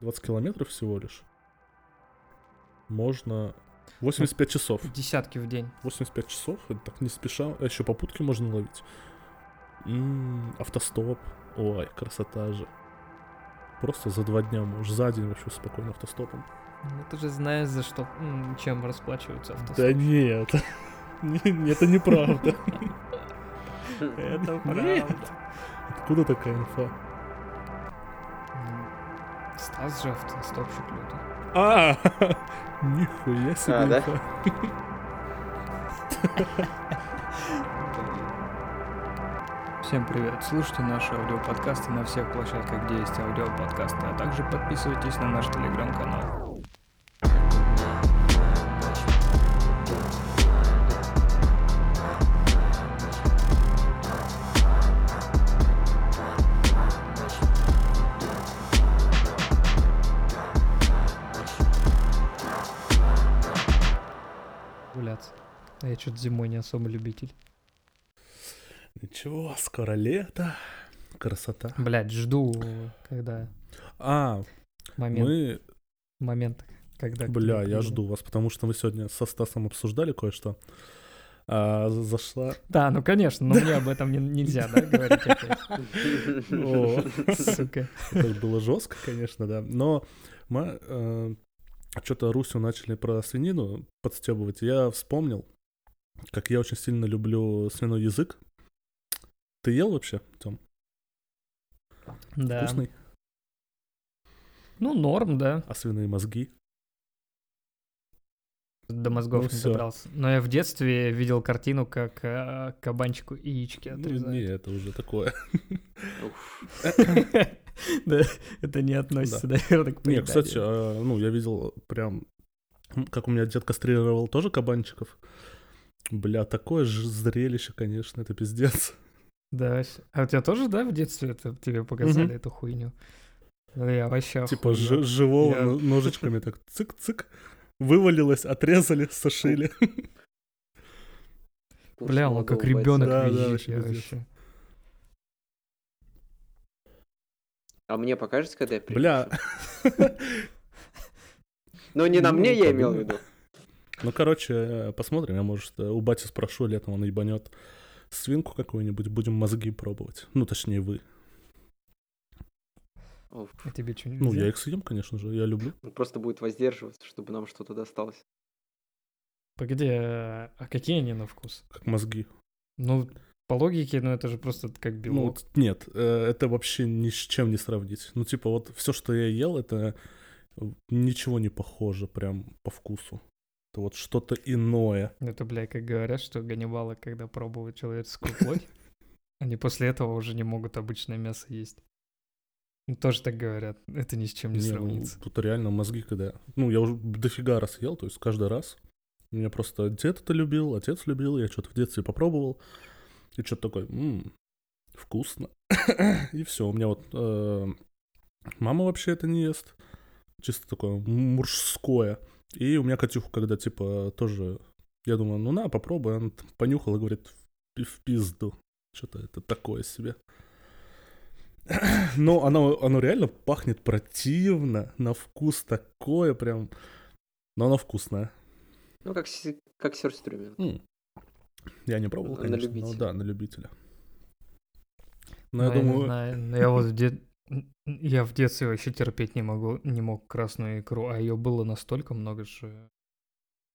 20 километров всего лишь. Можно 85 часов. Десятки в день. 85 часов, это так не спеша. А еще попутки можно ловить. М, автостоп. Ой, красота же. Просто за два дня можешь, за день вообще спокойно автостопом. Ну, ты же знаешь, за что, чем расплачиваются Да автостопы. нет, Не- это неправда. Это Нет. правда. Откуда такая инфа? Стас же автостопщик лютый. А, нихуя себе А, да? Всем привет! Слушайте наши аудиоподкасты на всех площадках, где есть аудиоподкасты, а также подписывайтесь на наш телеграм-канал. Что-то зимой не особо любитель. Ничего, скоро лето. Красота. Блять, жду, когда А, момент, мы... момент, когда... Бля, я жду вас, потому что мы сегодня со Стасом обсуждали кое-что. А, зашла... Да, ну конечно, но мне об этом не- нельзя, да, говорить опять. Сука. это было жестко, конечно, да. Но мы что-то Русю начали про свинину подстебывать. Я вспомнил, как я очень сильно люблю свиной язык. Ты ел вообще, Тём? Да. Вкусный? Ну, норм, да. А свиные мозги? До мозгов Ну не всё. добрался. Но я в детстве видел картину, как э, кабанчику яички Ну, не, отрезают. это уже такое. Да, это не относится, наверное, к Не, кстати, а, ну, я видел прям, как у меня дед кастрировал тоже кабанчиков. Бля, такое же зрелище, конечно, это пиздец. Да, а у тебя тоже, да, в детстве это тебе показали Мгм. эту хуйню? Ну, Я вообще Типа жи- живого Я- но- ножичками так цик-цик, вывалилось, отрезали, сошили. Бля, он как Полсмога ребенок Да, вообще. А мне покажется, когда я приеду? Бля, Ну, не на Ну, мне, я имел в виду. Ну, короче, э, посмотрим, я, может, э, у бати спрошу, летом он ебанет свинку какую-нибудь, будем мозги пробовать. Ну, точнее, вы. Уф. А тебе что, Ну, я их съем, конечно же, я люблю. Он просто будет воздерживаться, чтобы нам что-то досталось. Погоди, а а какие они на вкус? Как мозги. Ну, по логике, ну это же просто как Ну, белок. вот нет, э, это вообще ни с чем не сравнить. Ну, типа, вот все, что я ел, это ничего не похоже прям по вкусу. Это вот что-то иное. Это, бля, как говорят, что ганнибалы, когда пробуют человеческую плоть, они после этого уже не могут обычное мясо есть. Ну, тоже так говорят. Это ни с чем не Не, ну, сравнится. тут реально мозги, когда... Ну, я уже дофига раз ел, то есть каждый раз. Меня просто дед это любил, отец любил, я что-то в детстве попробовал. И что-то такое, «М, вкусно. И все, у меня вот э, мама вообще это не ест. Чисто такое мужское. И у меня Катюха, когда типа тоже... Я думаю, ну на, попробуй. Она там понюхала и говорит, «В пи- в пизду. Что-то это такое себе. Но оно, оно реально пахнет противно, на вкус такое прям. Но оно вкусное. Ну, как, как сюрстрюминг. М. Я не пробовал, На конечно, но любителя. да, на любителя. Но Ну, я я не думаю, знаю, но я вот в дет- Я в детстве вообще терпеть не могу, не мог красную икру, а ее было настолько много, что...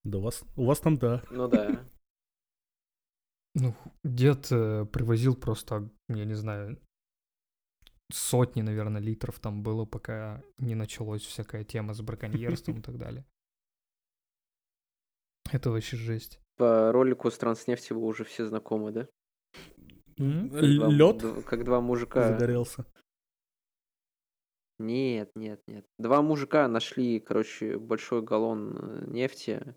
да у вас, у вас там да. Ну да. Ну, дед э, привозил просто, я не знаю, сотни, наверное, литров там было, пока не началась всякая тема с браконьерством и так далее. Это вообще жесть. По ролику с Транснефти вы уже все знакомы, да? Лед Как два мужика. загорелся. Нет, нет, нет. Два мужика нашли, короче, большой галлон э, нефти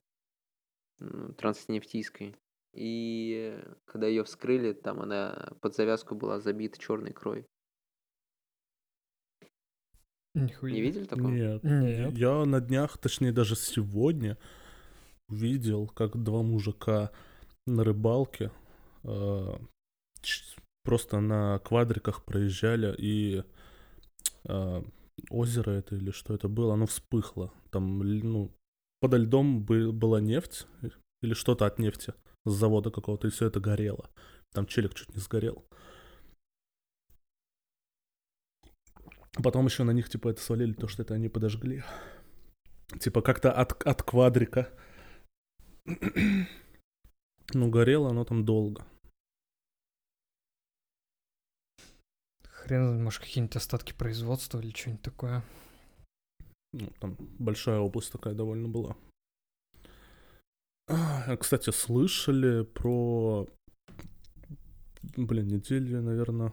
м, транснефтийской. И э, когда ее вскрыли, там она под завязку была забита черной икрой. Нихуя. Не видели такого? Нет. Нет. Я на днях, точнее даже сегодня, видел, как два мужика на рыбалке э, ч- просто на квадриках проезжали и озеро это или что это было, оно вспыхло. Там, ну, подо льдом бы- была нефть э, или что-то от нефти с завода какого-то, и все это горело. Там челик чуть не сгорел. Потом еще на них, типа, это свалили, то, что это они подожгли. Типа, как-то от, от квадрика. Ну, горело оно там долго. Хрен, может, какие-нибудь остатки производства или что-нибудь такое. Ну, там большая область такая довольно была. А, Кстати, слышали про... Блин, неделю, наверное,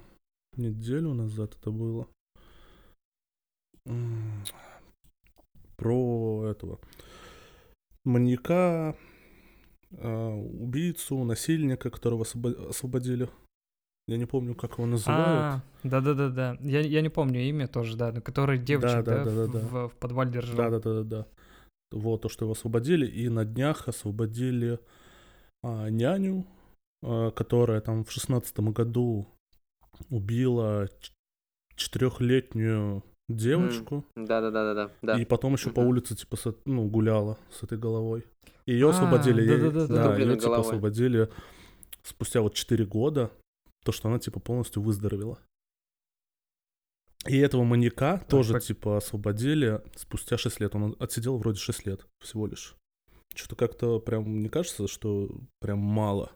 неделю назад это было. Про этого маньяка, а, убийцу, насильника, которого освобо- освободили. Я не помню, как его называют. А, да-да-да-да. Я, я не помню имя тоже, да, но который девочек, да, да, да, в, да. в- в подвале держал. Да, да, да, да, да. Вот то, что его освободили, и на днях освободили а, няню, а, которая там в шестнадцатом году убила четырехлетнюю девочку, Да-да-да-да-да. Да. и потом еще по улице типа с, ну гуляла с этой головой. Ее А, освободили, да-да-да-да. да, ее типа головой. освободили спустя вот четыре года, то что она типа полностью выздоровела. И этого маньяка тоже, так. типа, освободили спустя 6 лет. Он отсидел вроде 6 лет всего лишь. Что-то как-то прям не кажется, что прям мало.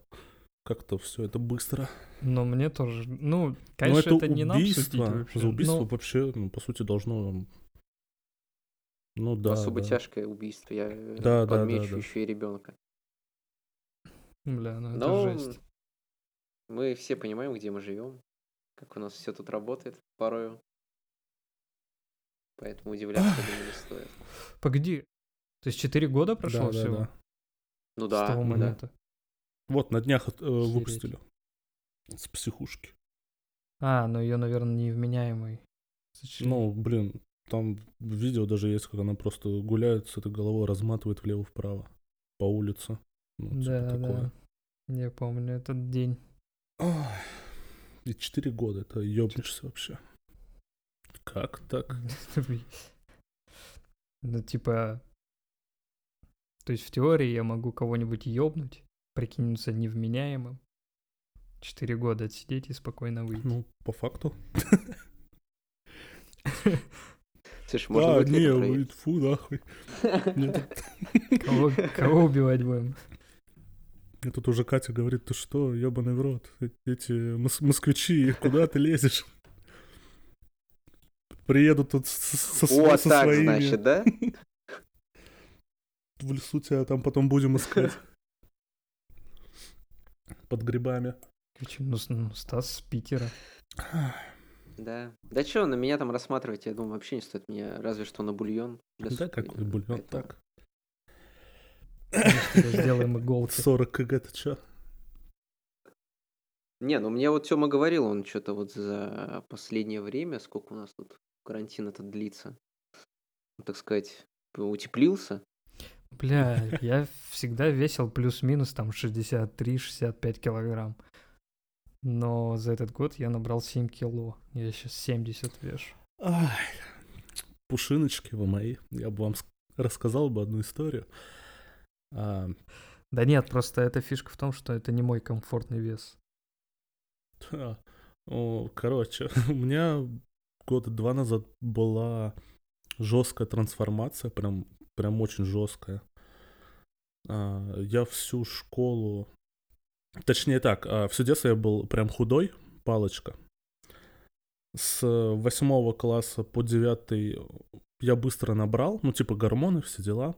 Как-то все это быстро. Но мне тоже, ну, Но конечно, это, это, не нам судить убийство. вообще. За убийство но- вообще, ну, по сути, должно... Ну да. Особо да. тяжкое убийство. Я Да, да, да, подмечу да. еще и ребенка. Бля, ну это Но жесть. Мы все понимаем, где мы живем, как у нас все тут работает порою. Поэтому удивляться, не стоит. Погоди, то есть 4 года Да, прошло да, всего да. Ну с да, того да. момента? Вот, на днях э, выпустили. С психушки. А, ну ее, наверное, невменяемый. Зачем? Ну, блин, там видео даже есть, как она просто гуляет с этой головой, разматывает влево-вправо по улице. Ну, типа да, такое. да. Я помню этот день. Ой, И четыре года, это ёбнешься вообще. Как так? Ну, типа... То есть в теории я могу кого-нибудь ёбнуть, прикинуться невменяемым, четыре года отсидеть и спокойно выйти. Ну, по факту. Слушай, можно а, ли не, фу, нахуй. Кого убивать будем? Мне тут уже Катя говорит, ты что, ёбаный в рот, э- эти мос- москвичи, куда ты лезешь? Приеду тут с- с- со, Вот со так, своими, значит, да? в лесу тебя там потом будем искать. Под грибами. Короче, ну, ну, Стас с Питера. Да. Да что, на меня там рассматривать, я думаю, вообще не стоит меня, разве что на бульон. Да, какой бульон, так. Мы тебе сделаем иголки. 40 кг, ты чё? Не, ну мне вот Тёма говорил, он что-то вот за последнее время, сколько у нас тут карантин этот длится, так сказать, утеплился. Бля, я всегда весил плюс-минус там 63-65 килограмм. Но за этот год я набрал 7 кило. Я сейчас 70 вешу. Ай, пушиночки вы мои. Я бы вам ск- рассказал бы одну историю. А, Да нет, просто эта фишка в том, что это не мой комфортный вес. а, о, короче, у меня года два назад была жесткая трансформация, прям, прям очень жесткая. А, я всю школу, точнее так, а, все детство я был прям худой, палочка. С восьмого класса по девятый я быстро набрал, ну типа гормоны, все дела.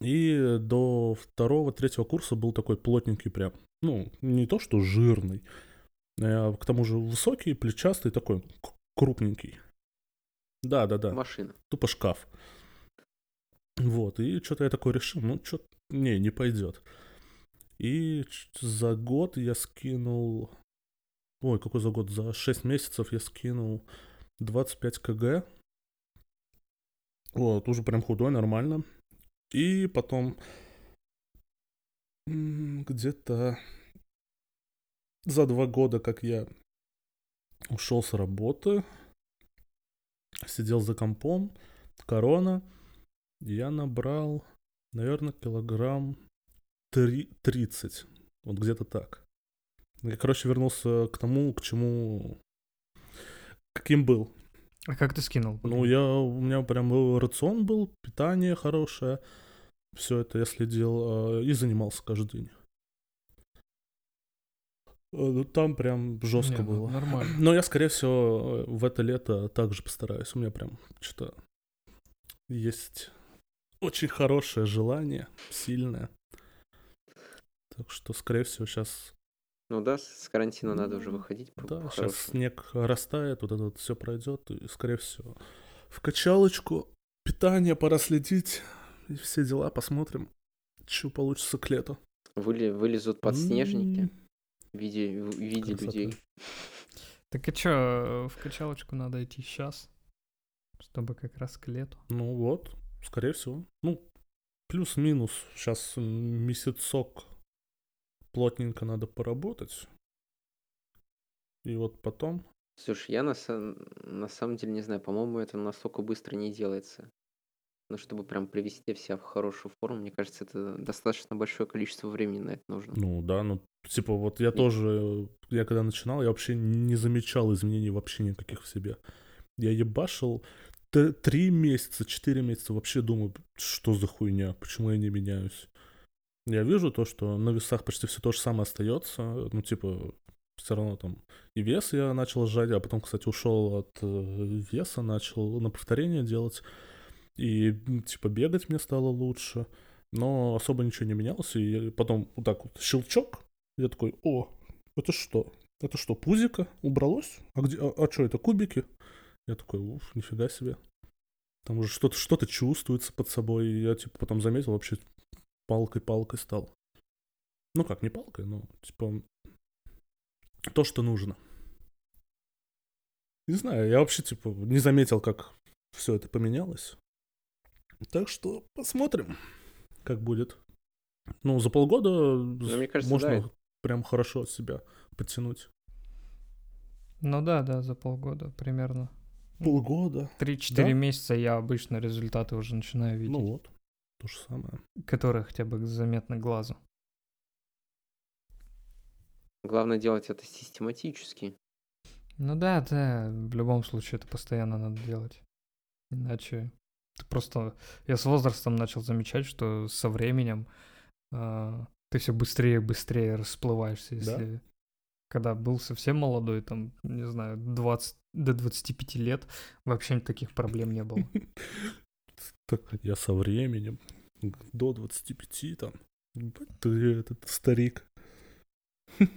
И до второго, третьего курса был такой плотненький прям. Ну, не то, что жирный, а к тому же высокий, плечастый, такой крупненький. Да, да, да, Машина. тупо шкаф. Вот, и что-то я такой решил, ну, что не, не пойдет. И за год я скинул... Ой, какой за год? За 6 месяцев я скинул 25 кг. Вот, уже прям худой, нормально. И потом где-то за два года, как я ушел с работы, сидел за компом, корона, я набрал, наверное, килограмм три- 30. Вот где-то так. Я, короче, вернулся к тому, к чему... Каким был. А как ты скинул? Ну, я, у меня прям рацион был, питание хорошее. Все это я следил э, и занимался каждый день. Э, ну, Там прям жестко Не, ну, было. Нормально. Но я, скорее всего, э, в это лето также постараюсь. У меня прям что-то есть очень хорошее желание, сильное. Так что, скорее всего, сейчас, Ну да, с карантина надо уже выходить. по- да, сейчас по-хорошему. снег растает, вот это вот все пройдет, и, скорее всего, в качалочку, питание пора следить, и все дела, посмотрим, что получится к лету. Выли- вылезут подснежники в виде, в виде красота. людей. Так и чё, в качалочку надо идти сейчас, чтобы как раз к лету. Ну вот, скорее всего. Ну, плюс-минус. Сейчас месяцок плотненько надо поработать. И вот потом... Слушай, я на, на самом деле не знаю, по-моему, это настолько быстро не делается. Но чтобы прям привести себя в хорошую форму, мне кажется, это достаточно большое количество времени на это нужно. Ну да, ну типа вот я тоже... Я когда начинал, я вообще не замечал изменений вообще никаких в себе. Я ебашил три месяца, четыре месяца. Вообще думаю, что за хуйня, почему я не меняюсь. Я вижу то, что на весах почти все то же самое остается. Ну, типа, все равно там и вес я начал сжать, а потом, кстати, ушел от э, веса, начал на повторение делать. И, типа, бегать мне стало лучше. Но особо ничего не менялось. И потом вот так вот щелчок. Я такой, о, это что? Это что, пузика убралось? А где, а, что это, кубики? Я такой, уф, нифига себе. Там уже что-то что чувствуется под собой. И я, типа, потом заметил, вообще палкой-палкой стал. Ну как, не палкой, но, типа, то, что нужно. Не знаю, я вообще, типа, не заметил, как все это поменялось. Так что посмотрим, как будет. Ну, за полгода Ну, мне кажется, можно да. прям хорошо себя подтянуть. Ну да, да, за полгода примерно. Полгода. 3-4 Да? месяца я обычно результаты уже начинаю видеть, Ну вот, то же самое. которые хотя бы заметны глазу. Главное делать это систематически. Ну да, да, в любом случае это постоянно надо делать. Иначе ты просто... Я с возрастом начал замечать, что со временем а, ты все быстрее и быстрее расплываешься. Да? Если когда был совсем молодой, там, не знаю, 20 до 25 лет, вообще таких проблем не было. Так, я со временем до 25 там. Ты этот старик.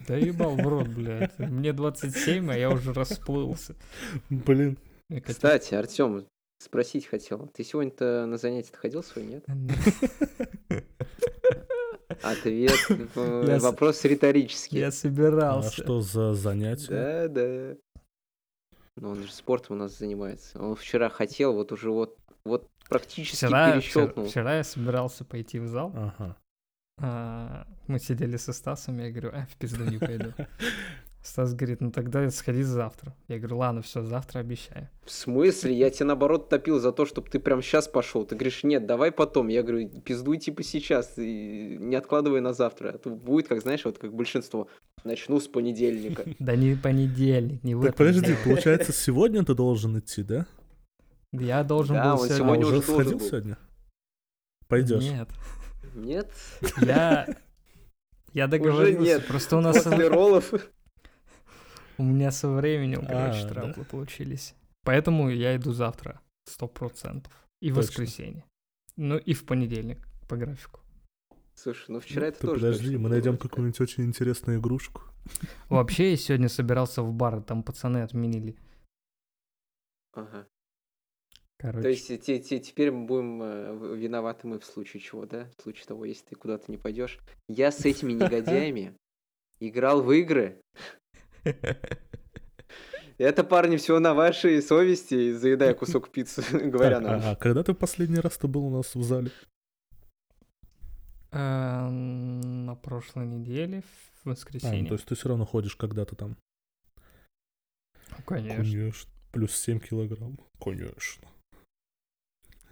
Да ебал в рот, блядь. Мне 27, а я уже расплылся. Блин. Кстати, Артем, спросить хотел. Ты сегодня-то на занятия ходил свой, нет? Ответ, с- вопрос риторический. Я А собирался. что за занятие? Да, да. Ну, он же спортом у нас занимается. Он вчера хотел, вот уже вот, вот практически Вчера, перещелкнул. вчера я собирался пойти в зал. Ага. А, мы сидели со Стасом, я говорю, а, в пизду не пойду. Стас говорит, ну тогда сходи завтра. Я говорю, ладно, все, завтра обещаю. В смысле? Я тебя наоборот топил за то, чтобы ты прям сейчас пошел. Ты говоришь, нет, давай потом. Я говорю, пиздуй типа сейчас, и не откладывай на завтра. А то будет, как знаешь, вот как большинство. Начну с понедельника. Да не понедельник, не в Так подожди, получается, сегодня ты должен идти, да? Я должен Да, был он А сегодня... сегодня уже уже сходил был. сегодня? Пойдешь. Нет, Нет? я... Я договорился, нет. просто у нас... После роллов. У меня со временем, короче, А, да? траблы получились. Поэтому я иду завтра, сто процентов. И в воскресенье. Ну и в понедельник по графику. Слушай, ну вчера это Ты тоже подожди, мы найдем какую-нибудь очень интересную игрушку. Вообще, я сегодня собирался в бар, там пацаны отменили. Ага. Короче, То есть те- те- теперь мы будем э, виноваты мы в случае чего, да? В случае того, если ты куда-то не пойдешь. Я с этими негодяями играл в игры. Это, парни, все на вашей совести, заедая кусок пиццы, говоря нам. а, когда ты последний раз-то был у нас в зале? э, на прошлой неделе, в А, ну, воскресенье. то есть ты все равно ходишь когда-то там. Конечно. Конечно. Плюс 7 килограмм. Конечно.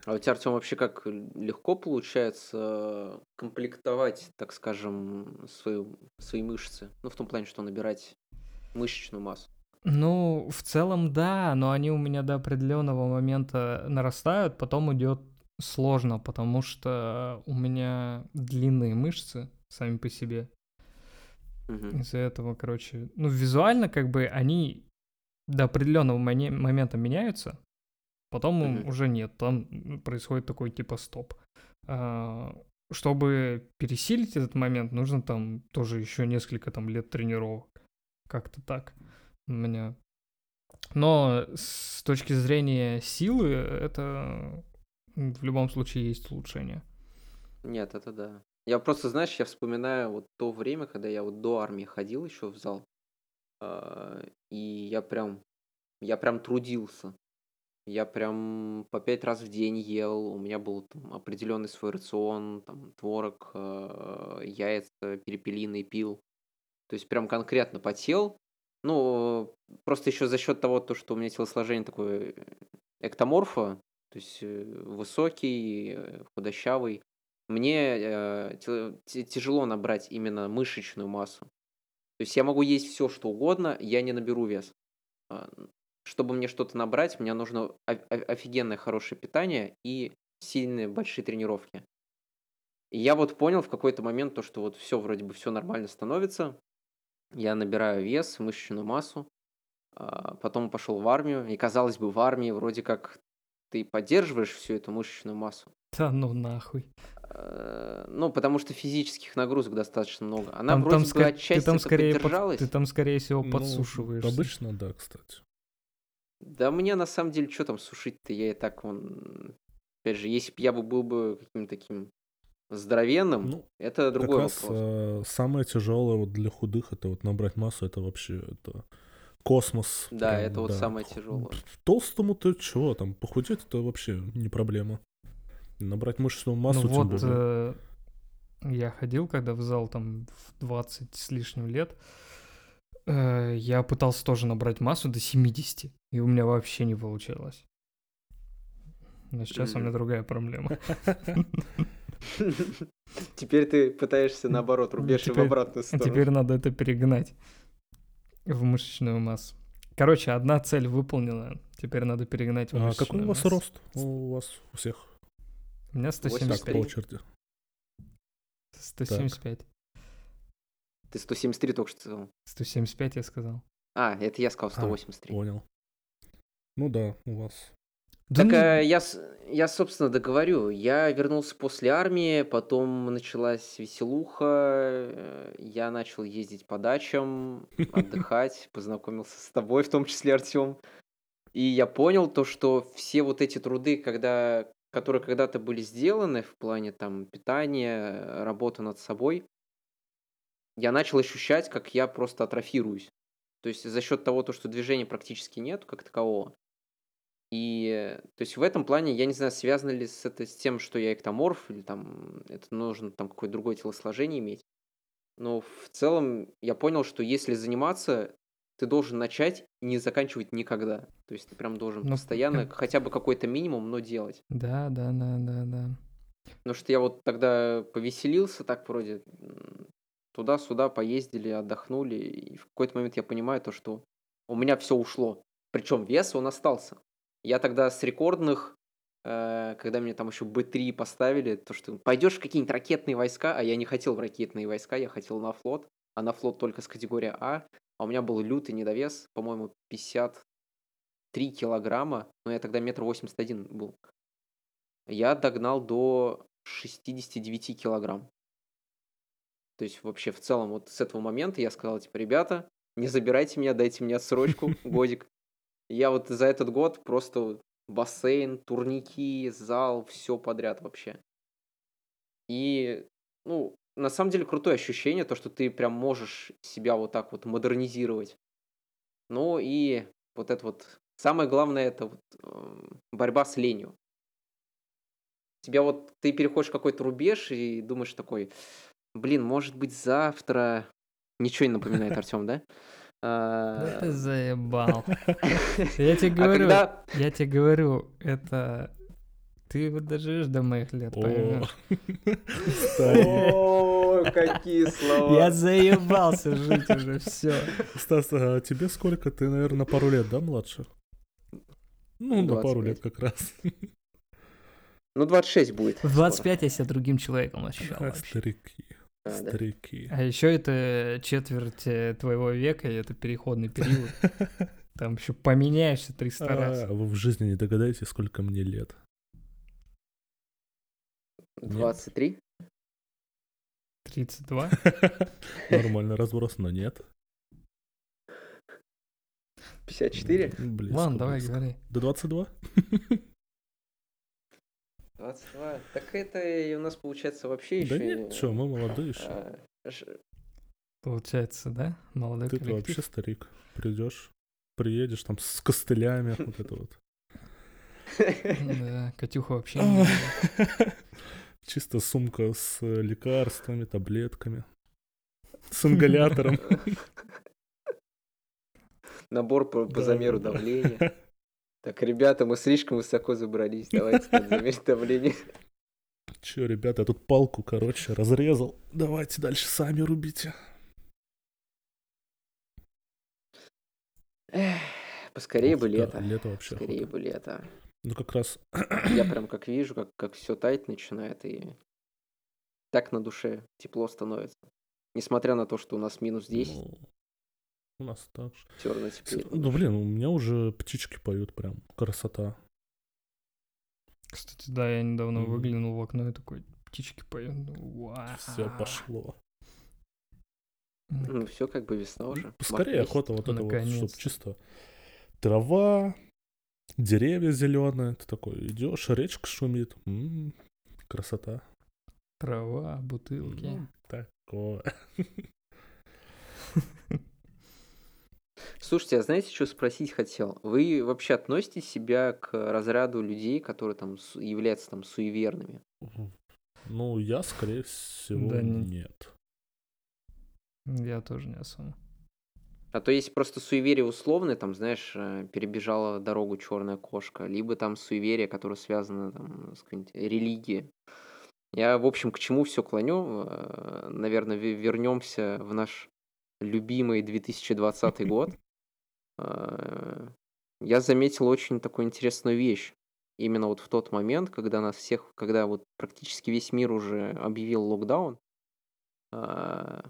А у тебя, Артем, вообще как легко получается комплектовать, так скажем, свою, свои мышцы? Ну, в том плане, что набирать мышечную массу. Ну, в целом, да, но они у меня до определенного момента нарастают, потом идет сложно, потому что у меня длинные мышцы сами по себе. Мгм. Из-за этого, короче, ну, визуально как бы они до определенного момента меняются, потом Мгм. уже нет, там происходит такой типа стоп. А, чтобы пересилить этот момент, нужно там тоже еще несколько там лет тренировок. Как-то так у меня. Но с точки зрения силы, это в любом случае есть улучшение. Нет, это да. Я просто, знаешь, я вспоминаю вот то время, когда я вот до армии ходил еще в зал, а, и я прям, я прям трудился. Я прям по пять раз в день ел, у меня был там определенный свой рацион, там творог, а, яйца перепелиные пил. То есть прям конкретно потел. Ну, просто еще за счет того, то, что у меня телосложение такое эктоморфа, то есть э, высокий, э, худощавый, мне э, тяжело набрать именно мышечную массу. То есть я могу есть все, что угодно, я не наберу вес. А, Чтобы мне что-то набрать, мне нужно офигенное хорошее питание и сильные большие тренировки. И я вот понял в какой-то момент то, что вот все вроде бы все нормально становится. Я набираю вес, мышечную массу. а, Потом пошел в армию. И казалось бы, в армии вроде как ты поддерживаешь всю эту мышечную массу. Да ну нахуй. Э, Ну, потому что физических нагрузок достаточно много. Она Там, вроде там, бы отчасти ты там скорее под- ты там скорее всего Ну, подсушиваешься. Обычно, да, кстати. Да мне на самом деле, что там сушить-то? Я и так вон... Опять же, если бы я бы был бы каким-то таким здоровенным, Ну, это как другой раз вопрос. э, самое тяжелое вот для худых это вот набрать массу, это вообще это космос. Да, прям, это вот да. самое Ху- тяжелое. Толстому-то чего там, похудеть это вообще не проблема. Набрать мышечную массу ну тем вот более. э, я ходил, когда в зал там в 20 с лишним лет, э, я пытался тоже набрать массу до 70, и у меня вообще не получалось. Но сейчас у меня другая проблема. Теперь ты пытаешься наоборот, рубеж в обратную сторону. теперь надо это перегнать в мышечную массу. Короче, одна цель выполнена, теперь надо перегнать в А мышечную какой у вас массу. рост? У вас у всех. У меня Так, по 175. очереди. 175. Ты 173 только что сказал. 175 я сказал. А, это я сказал А, 183. Понял. Ну да, у вас. Да Так ну, а, я, я, собственно, договорю. Я вернулся после армии, потом началась веселуха, э, я начал ездить по дачам, отдыхать, познакомился с тобой, в том числе, Артем. И я понял то, что все вот эти труды, когда, которые когда-то были сделаны в плане там питания, работы над собой, я начал ощущать, как я просто атрофируюсь. То есть за счет того, то, что движения практически нет как такового. И то есть в этом плане, я не знаю, связано ли с, это, с тем, что я эктоморф, или там это нужно там какое-то другое телосложение иметь. Но в целом я понял, что если заниматься, ты должен начать и не заканчивать никогда. То есть ты прям должен Ну, постоянно хотя бы какой-то минимум, но делать. Да, да, да, да, да. Потому что я вот тогда повеселился так вроде, туда-сюда поездили, отдохнули, и в какой-то момент я понимаю то, что у меня все ушло. Причем вес он остался. Я тогда с рекордных, э, когда мне там еще Б3 поставили, то что пойдешь в какие-нибудь ракетные войска, а я не хотел в ракетные войска, я хотел на флот, а на флот только с категории А, а у меня был лютый недовес, по-моему, 53 килограмма, но я тогда метр восемьдесят один был. Я догнал до 69 килограмм. То есть вообще в целом вот с этого момента я сказал, типа, ребята, не забирайте меня, дайте мне отсрочку, годик. Я вот за этот год просто бассейн, турники, зал, все подряд вообще. И, ну, на самом деле крутое ощущение, то, что ты прям можешь себя вот так вот модернизировать. Ну и вот это вот, самое главное, это вот э, борьба с ленью. Тебя вот, ты переходишь какой-то рубеж и думаешь такой, блин, может быть завтра... Ничего не напоминает Артем, да? Да ты А, заебал. Я тебе А говорю, когда... я тебе говорю, это... Ты вот доживешь до моих лет, поймешь. О, какие слова. Я заебался жить уже, все. Стас, а тебе сколько? Ты, наверное, на пару лет, да, младше? Ну, на пару 25. лет как раз. Ну, 26 будет. В 25 я себя другим человеком ощущал Ах, Старики. А, да. старики. А еще это четверть э, твоего века, и это переходный период. Там еще поменяешься 300 раз. А, Вы в жизни не догадаетесь, сколько мне лет. 23? 32? Нормальный разброс, но нет. 54? Близко, Ладно, давай говори. До 22? 22. Так это и у нас получается вообще Да еще... нет, что, мы молодые еще. а, ж- Получается, да? Молодой Ты-то коллектив. вообще старик. Придешь, приедешь там с костылями, вот это вот. Да, Катюха вообще не видела. Чисто сумка с э, лекарствами, таблетками. С ингалятором. Набор по, по Да, замеру да, да. давления. Так, ребята, мы слишком высоко забрались. Давайте замерить давление. Че, ребята, я тут палку, короче, разрезал. Давайте дальше сами рубите. Эх, Поскорее Ух, бы да, лето. Лето вообще. Скорее охота. бы лето. Ну, как раз... Я прям как вижу, как, как все таять начинает, и так на душе тепло становится. Несмотря на то, что у нас минус 10, ну, у нас так же. Ну, душе. блин, у меня уже птички поют прям. Красота. Кстати, да, я недавно Мгм. выглянул в окно и такой, птички поют. Вау. Все пошло. Ну, все как бы весна уже. Ну, март Скорее месяц. охота вот это вот, чтобы чисто трава, деревья зеленые. Ты такой идешь, речка шумит. М, красота. Трава, бутылки. Ну, такое. Слушайте, а знаете, что спросить хотел? Вы вообще относите себя к разряду людей, которые там являются там суеверными? Ну, я, скорее всего, Да не- нет. Я тоже не особо. А то есть просто суеверие условное, там, знаешь, э, перебежала дорогу черная кошка, либо там суеверие, которое связано там, с какой-нибудь религией. Я, в общем, к чему все клоню? Э, Наверное, вернемся в наш любимый 2020 год. Э, Я заметил очень такую интересную вещь. Именно вот в тот момент, когда нас всех, когда вот практически весь мир уже объявил локдаун, э,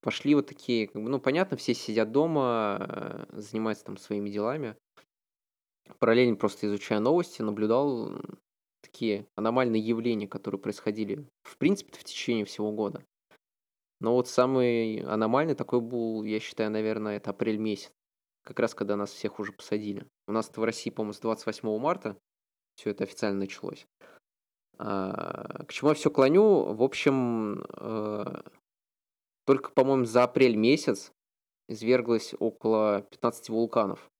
пошли вот такие, ну, понятно, все сидят дома, э, занимаются там своими делами. Параллельно просто изучая новости, наблюдал такие аномальные явления, которые происходили, в принципе, в течение всего года. Но вот самый аномальный такой был, я считаю, наверное, это апрель месяц. Как раз когда нас всех уже посадили. У нас в России, по-моему, с 28 марта все это официально началось. А, К чему я все клоню? В общем, э, только, по-моему, за апрель месяц изверглось около 15 вулканов.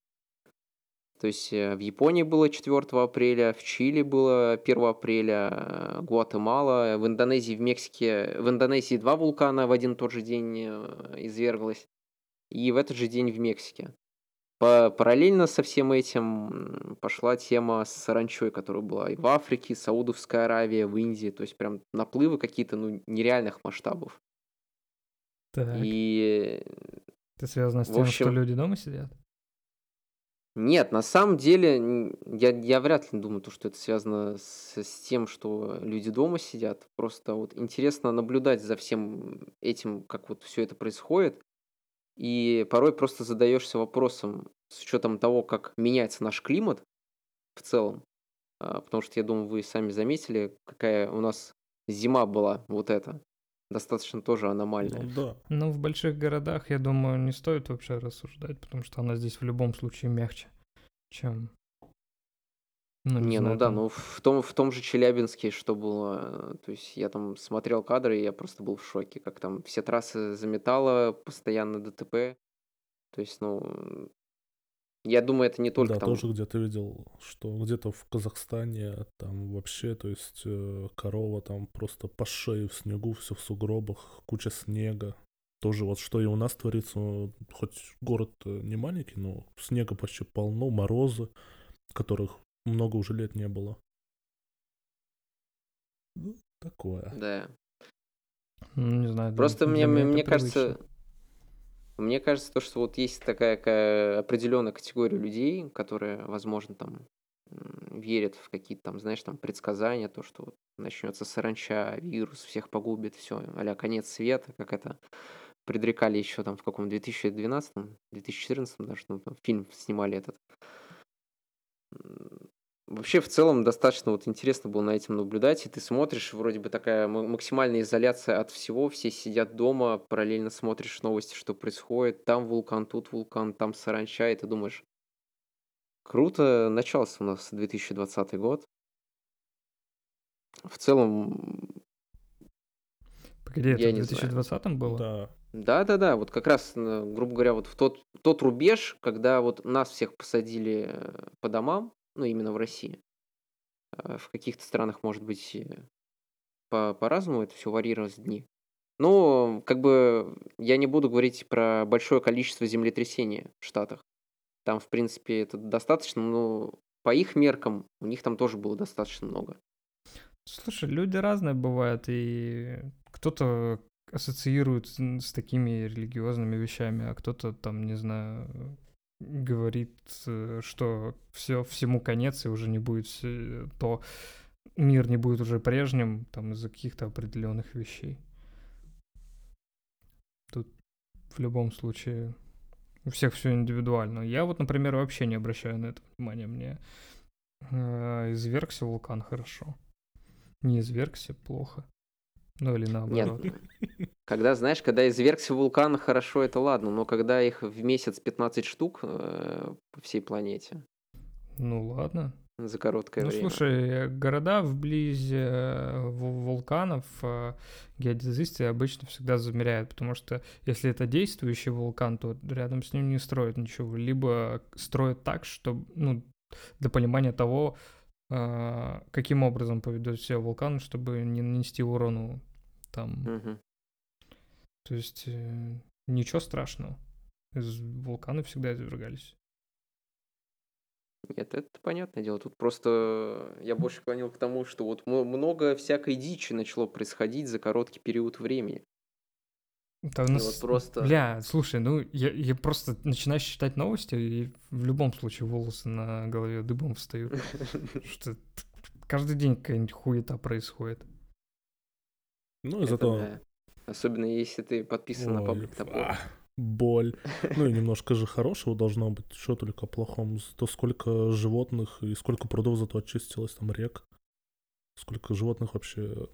То есть э, в Японии было 4 апреля, в Чили было 1 апреля, э, Гватемала, в Индонезии, в Мексике, в Индонезии два вулкана в один и тот же день э, изверглось, и в этот же день в Мексике. Параллельно со всем этим пошла тема с саранчой, которая была и в Африке, Саудовская Аравия, в Индии, то есть прям наплывы какие-то ну, нереальных масштабов. Так, И это связано с тем, что общем- люди дома сидят? Нет, на самом деле, я, я вряд ли думаю, то, что это связано с, с тем, что люди дома сидят. Просто вот интересно наблюдать за всем этим, как вот все это происходит. И порой просто задаешься вопросом, с учетом того, как меняется наш климат в целом. А, Потому что я думаю, вы сами заметили, какая у нас зима была вот эта. Достаточно тоже аномальная. Ну, да. Ну, в больших городах, я думаю, не стоит вообще рассуждать, потому что она здесь в любом случае мягче, чем... Ну, Не, знаю, ну да, там- ну в том, в том же Челябинске, что было, э, то есть я там смотрел кадры, и я просто был в шоке, как там все трассы заметало, постоянно ДТП. То есть, ну, я думаю, это не только да, там... тоже где-то видел, что где-то в Казахстане там вообще, то есть э, корова там просто по шею в снегу, все в сугробах, куча снега. тоже вот что и у нас творится, ну, хоть город не маленький, но снега почти полно, морозы, которых много уже лет не было. Ну, такое. Да. Ну, не знаю. Просто для мне, мне это кажется, привычно. Мне кажется, то, что вот есть такая ка- определенная категория людей, которые, возможно, там верят в какие-то там, знаешь, там предсказания, то, что вот начнется саранча, вирус всех погубит, все, а конец света, как это предрекали еще там в каком 2012 2014 даже, ну, там фильм снимали этот. Вообще, в целом, достаточно вот интересно было на этим наблюдать, и ты смотришь, вроде бы такая ма- максимальная изоляция от всего, все сидят дома, параллельно смотришь новости, что происходит, там вулкан, тут вулкан, там саранча, и ты думаешь, круто, начался у нас 2020 год. В целом, Погоди, это я в не знаю. 2020 было? Да. Да-да-да, вот как раз, грубо говоря, вот в тот, тот рубеж, когда вот нас всех посадили э, по домам, ну, именно в России. Э, В каких-то странах, может быть, э, по- по-разному это все варьировалось дни. Но, как бы, я не буду говорить про большое количество землетрясений в Штатах. Там, в принципе, это достаточно, но по их меркам у них там тоже было достаточно много. Слушай, люди разные бывают, и кто-то ассоциирует с такими религиозными вещами, а кто-то там, не знаю, говорит, э, что все, всему конец, и уже не будет все- то мир не будет уже прежним, там, из-за каких-то определенных вещей. Тут в любом случае у всех все индивидуально. Я вот, например, вообще не обращаю на это внимания. Мне э, извергся вулкан хорошо. Не извергся плохо. Ну или Нет, наоборот. когда, знаешь, когда извергся вулкан, хорошо, это ладно, но когда их в месяц 15 штук э, по всей планете Ну ладно. за короткое Ну время. слушай, э, города вблизи э, ву- вулканов э, геодезисты обычно всегда замеряют, потому что если это действующий вулкан, то рядом с ним не строят ничего, либо строят так, чтобы, ну, для понимания того, каким образом поведет себя вулкан, чтобы не нанести урону там. Мгм. То есть э, ничего страшного. Из вулканы всегда извергались. Нет, это понятное дело. Тут просто я больше клонил к тому, что вот много всякой дичи начало происходить за короткий период времени. Да, у И нас- вот просто... Бля, слушай, ну я, я просто начинаю читать новости, и в любом случае волосы на голове дыбом встают. Что каждый день какая-нибудь хуета происходит. Ну, и зато... Особенно если ты подписан на паблик боль. Ну и немножко же хорошего должно быть. Что только о плохом. То сколько животных и сколько прудов зато очистилось, там рек. Сколько животных вообще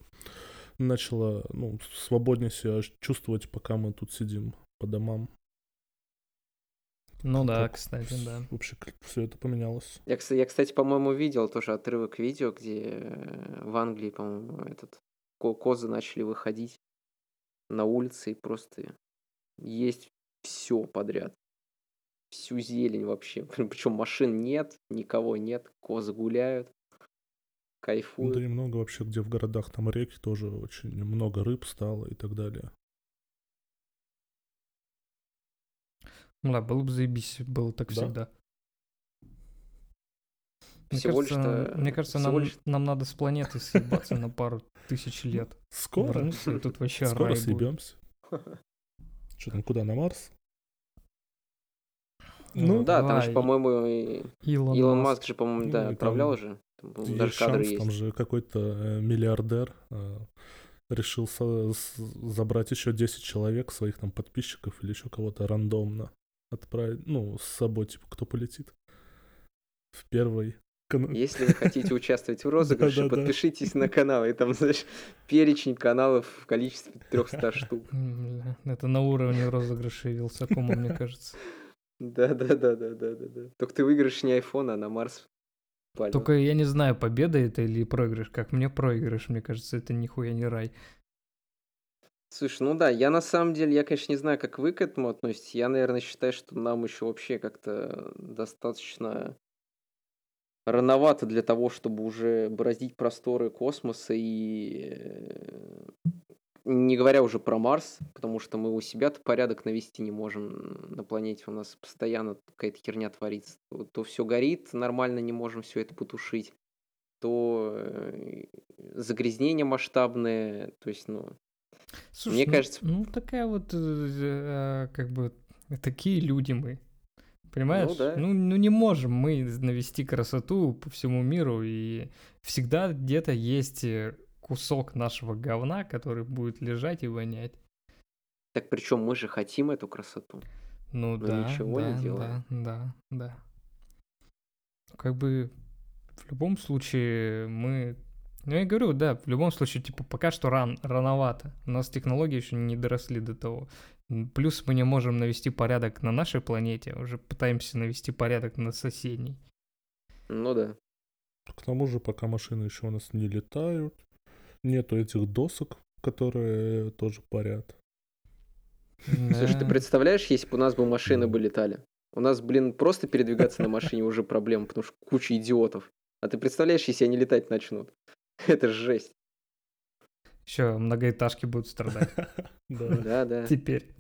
начало ну, свободнее себя чувствовать, пока мы тут сидим по домам. Ну да, Как кстати, да. Вообще все это поменялось. Я, я, кстати, по-моему, видел тоже отрывок видео, где э, в Англии, по-моему, этот ко- козы начали выходить на улицы и просто есть все подряд. Всю зелень вообще. Причем машин нет, никого нет, козы гуляют, кайфуют. да и много вообще, где в городах там реки тоже очень много рыб стало и так далее. Ну да, было бы заебись, было так Да. всегда. Мне Всего кажется, лишь-то- мне кажется всего нам, лишь- нам надо с планеты съебаться на пару тысяч лет. Скоро? Вернуться, тут вообще Скоро рай будет. съебемся. Что там, куда, на Марс? Ну, Да, там давай. же, по-моему, и Илон, Илон Маск. Маск же, по-моему, Ну, да, там отправлял же. Там, по-моему, даже Есть кадры шанс, там есть. же какой-то э, миллиардер э, решил забрать еще 10 человек, своих там подписчиков или еще кого-то рандомно отправить, ну, с собой, типа, кто полетит в первый. Если вы хотите участвовать в розыгрыше, подпишитесь на канал. И там, знаешь, перечень каналов в количестве 300 штук. Это на уровне розыгрышей Вилсакома, мне кажется. Да-да-да-да-да-да. Только ты выиграешь не iPhone, а на Марс. Полет. Только я не знаю, победа это или проигрыш. Как мне проигрыш, мне кажется, это нихуя не рай. Слушай, ну да, я на самом деле, я, конечно, не знаю, как вы к этому относитесь. Я, наверное, считаю, что нам еще вообще как-то достаточно рановато для того, чтобы уже бороздить просторы космоса и... Не говоря уже про Марс, потому что мы у себя-то порядок навести не можем на планете. У нас постоянно какая-то херня творится. То, то все горит, нормально не можем все это потушить. То э, загрязнения масштабные. То есть, ну, Слушай, мне ну, кажется... Ну, такая вот, э, э, как бы, такие люди мы. Понимаешь? да. ну, ну, не можем мы навести красоту по всему миру, и всегда где-то есть кусок нашего говна, который будет лежать и вонять. Так причем мы же хотим эту красоту. Ну Но да, ничего не да, делаем. да, да, да. Как бы в любом случае мы... Ну, я говорю, да, в любом случае, типа, пока что ран, рановато. У нас технологии еще не доросли до того. Плюс мы не можем навести порядок на нашей планете, уже пытаемся навести порядок на соседней. Ну да. К тому же, пока машины еще у нас не летают, нету этих досок, которые тоже парят. Слушай, ты представляешь, если бы у нас бы машины бы летали? У нас, блин, просто передвигаться на машине уже проблема, потому что куча идиотов. А ты представляешь, если они летать начнут? Это жесть. Еще многоэтажки будут страдать Да. Да, да. теперь.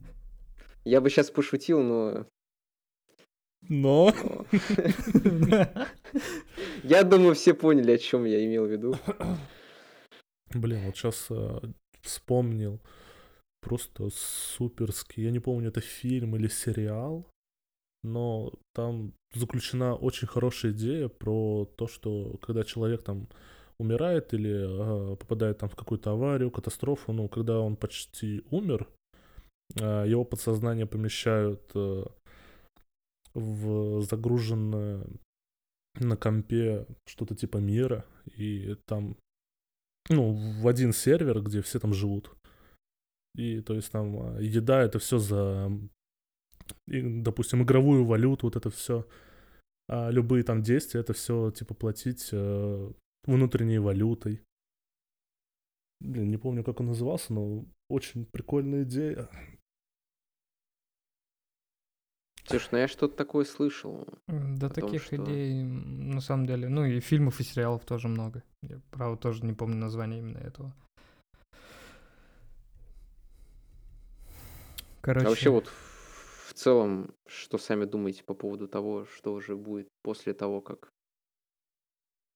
Я бы сейчас пошутил. Но но- Я думаю, все поняли, о чем я имел в виду. Блин, вот сейчас вспомнил просто суперский. Я не помню, это фильм или сериал, но там заключена очень хорошая идея про то, что когда человек там умирает или а, попадает там в какую-то аварию, катастрофу, ну, когда он почти умер, а, его подсознание помещают э, в загруженное на компе что-то типа мира, и там, ну, в один сервер, где все там живут. И, то есть, там а, еда, это все за, и, допустим, игровую валюту, вот это все. А любые там действия, это все, типа, платить э, внутренней валютой. Блин, не помню, как он назывался, но очень прикольная идея. Слушай, ну я что-то такое слышал. До о том, таких что- идей, на самом деле, ну и фильмов и сериалов тоже много. Я, правда, тоже не помню название именно этого. Короче, А вообще вот в целом, что сами думаете по поводу того, что уже будет после того, как,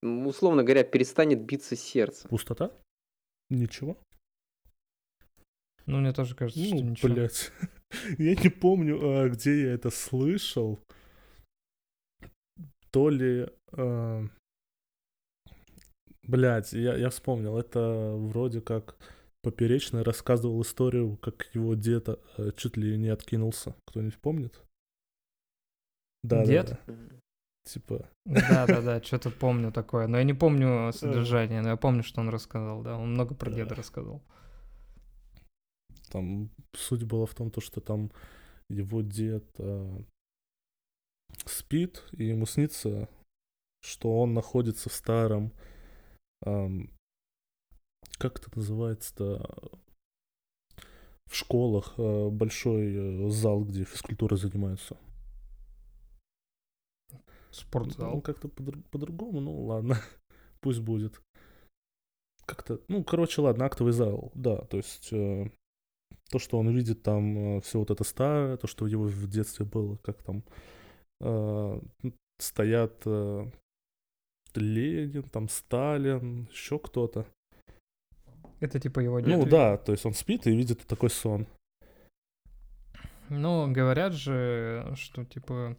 ну, условно говоря, перестанет биться сердце? Пустота? Ничего? ну мне тоже кажется, что Ну, ничего. блядь. Я не помню, а, где я это слышал. То ли... а, Блядь, я, я вспомнил. Это вроде как Поперечный рассказывал историю, как его дед а, чуть ли не откинулся. Кто-нибудь помнит? Да, Дед? да, да. Типа, Да-да-да, что-то помню такое. Но я не помню содержание, но я помню, что он рассказал, да. Он много про Да. деда рассказал. Там суть была в том, то, что там его дед а, спит, и ему снится, что он находится в старом, ам, как это называется-то, в школах а, большой э, зал, где физкультурой занимаются. Ну, Спортзал. как-то подр- по-другому, ну ладно, пусть будет. Как-то, ну, короче, ладно, актовый зал, да, то есть э, то, что он видит там, все вот это старое, то, что у него в детстве было, как там э, стоят э, Ленин, там Сталин, еще кто-то. Это типа его дед. Ну да, то есть он спит и видит такой сон. Ну, говорят же, что, типа,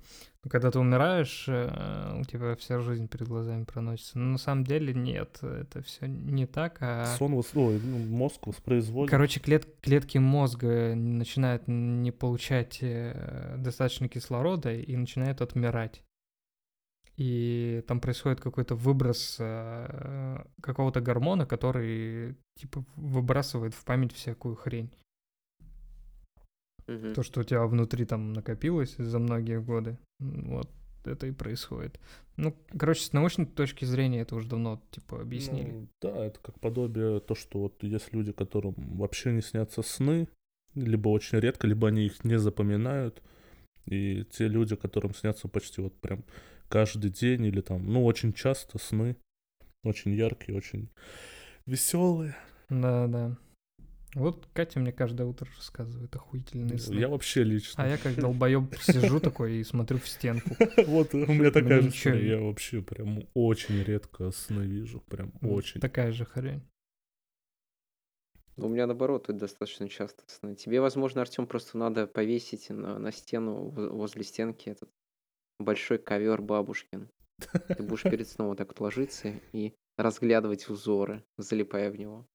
когда ты умираешь, э, у тебя вся жизнь перед глазами проносится. Но на самом деле нет, это все не так, а... Сон, вос- ой, ну, мозг воспроизводит. Короче, клет- клетки мозга начинают не получать э, достаточно кислорода и начинают отмирать. И там происходит какой-то выброс э, какого-то гормона, который типа выбрасывает в память всякую хрень. Мгм. То, что у тебя внутри там накопилось за многие годы, вот это и происходит. Ну, короче, с научной точки зрения это уже давно, типа, объяснили. Ну, да, это как подобие то, что вот есть люди, которым вообще не снятся сны, либо очень редко, либо они их не запоминают. И те люди, которым снятся почти вот прям каждый день или там, ну, очень часто сны, очень яркие, очень веселые. Да, да. Вот Катя мне каждое утро рассказывает охуительные сны. Я вообще лично. А я как долбоеб сижу такой и смотрю в стенку. Вот у меня такая же ничего- история. Я вообще прям очень редко сны вижу. Прям очень. Такая же хрень. У меня наоборот, тут достаточно часто сны. Тебе, возможно, Артем, просто надо повесить на, на стену воз- возле стенки этот большой ковер бабушкин. Ты будешь перед сном вот так вот ложиться и разглядывать узоры, залипая в него.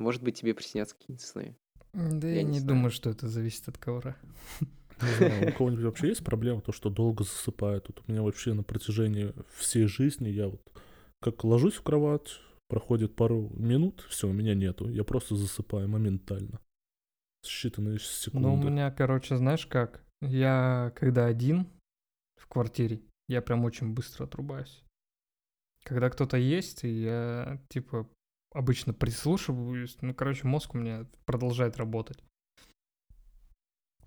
Может быть, тебе приснятся какие-нибудь сны. Да Я я не не думаю, что это зависит от ковра. Не знаю, у кого-нибудь вообще есть проблема, то, что долго засыпает? Вот у меня вообще на протяжении всей жизни я вот как ложусь в кровать, проходит пару минут, все, меня нету. Я просто засыпаю моментально. Считанные секунды. Ну, у меня, короче, знаешь как? Я, когда один в квартире, я прям очень быстро отрубаюсь. Когда кто-то есть, и я, типа, обычно прислушиваюсь, ну, короче, мозг у меня продолжает работать.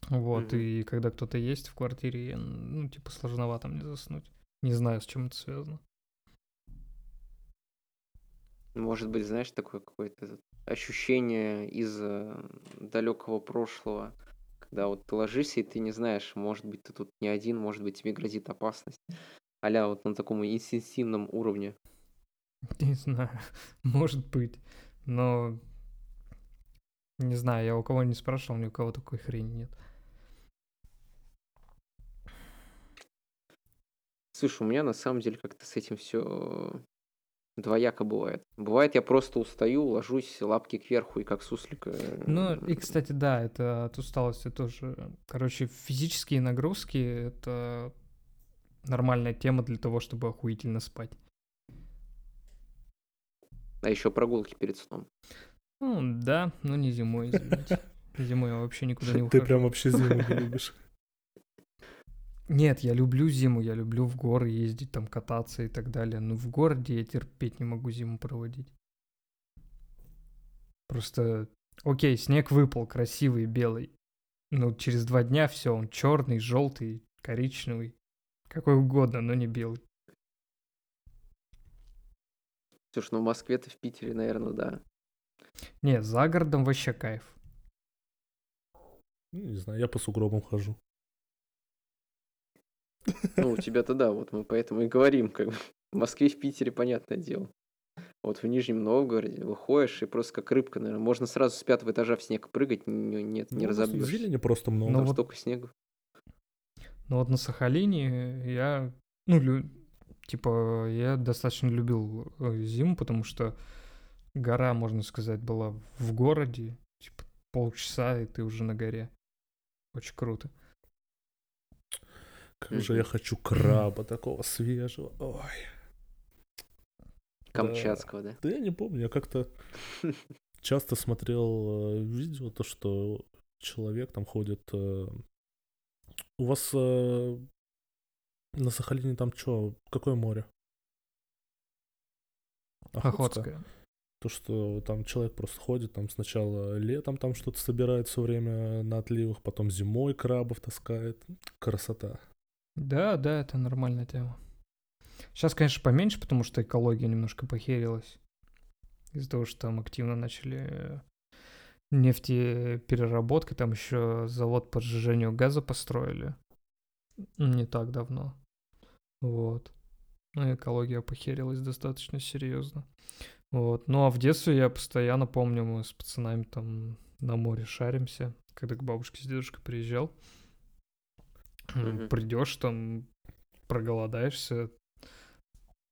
Вот, Мгм. и когда кто-то есть в квартире, я, ну, типа, сложновато мне заснуть. Не знаю, с чем это связано. Может быть, знаешь, такое какое-то ощущение из далекого прошлого, когда вот ты ложишься, и ты не знаешь, может быть, ты тут не один, может быть, тебе грозит опасность. Аля вот на таком инстинктивном уровне. Не знаю, может быть, но не знаю, я у кого не спрашивал, ни у кого такой хрени нет. Слушай, у меня на самом деле как-то с этим все двояко бывает. Бывает, я просто устаю, ложусь, лапки кверху и как суслик. э, Ну, и, кстати, да, это от усталости тоже. Короче, физические нагрузки — это нормальная тема для того, чтобы охуительно спать. А еще прогулки перед сном. Ну, да, но не зимой, извините. Зимой я вообще никуда не Ты ухожу. прям вообще зиму не любишь. Нет, я люблю зиму, я люблю в горы ездить, там кататься и так далее. Но в городе я терпеть не могу зиму проводить. Просто, окей, снег выпал, красивый, белый. Но через два дня все, он черный, желтый, коричневый. Какой угодно, но не белый. Слушай, ну в Москве-то в Питере, наверное, да. Не, за городом вообще кайф. Ну, Не знаю, я по сугробам хожу. Ну, у тебя-то да, вот мы поэтому и говорим, как бы. В Москве, в Питере, понятное дело. Вот в Нижнем Новгороде выходишь и просто как рыбка, наверное. Можно сразу с пятого этажа в снег прыгать, нет, не Ну, разобьешь. Зелени просто много. Ну, Там вот- столько снега. Но вот на Сахалине я, ну, лю- типа, я достаточно любил э, зиму, потому что гора, можно сказать, была в городе, типа, полчаса, и ты уже на горе. Очень круто. Как же я хочу краба такого свежего. Ой. Камчатского, да? Да я не помню, я как-то часто смотрел э, видео, то, что человек там ходит... э, У вас на Сахалине там что, какое море? Охотская. То, что там человек просто ходит, там сначала летом там что-то собирает все время на отливах, потом зимой крабов таскает. Красота. Да, да, это нормальная тема. Сейчас, конечно, поменьше, потому что экология немножко похерилась. Из-за того, что там активно начали э, нефтепереработка, там еще завод по сжижению газа построили. Не так давно. Вот. Ну, экология похерилась достаточно серьезно. Вот. Ну, а в детстве я постоянно помню, мы с пацанами там на море шаримся, когда к бабушке с дедушкой приезжал. Мгм. Придешь там, проголодаешься.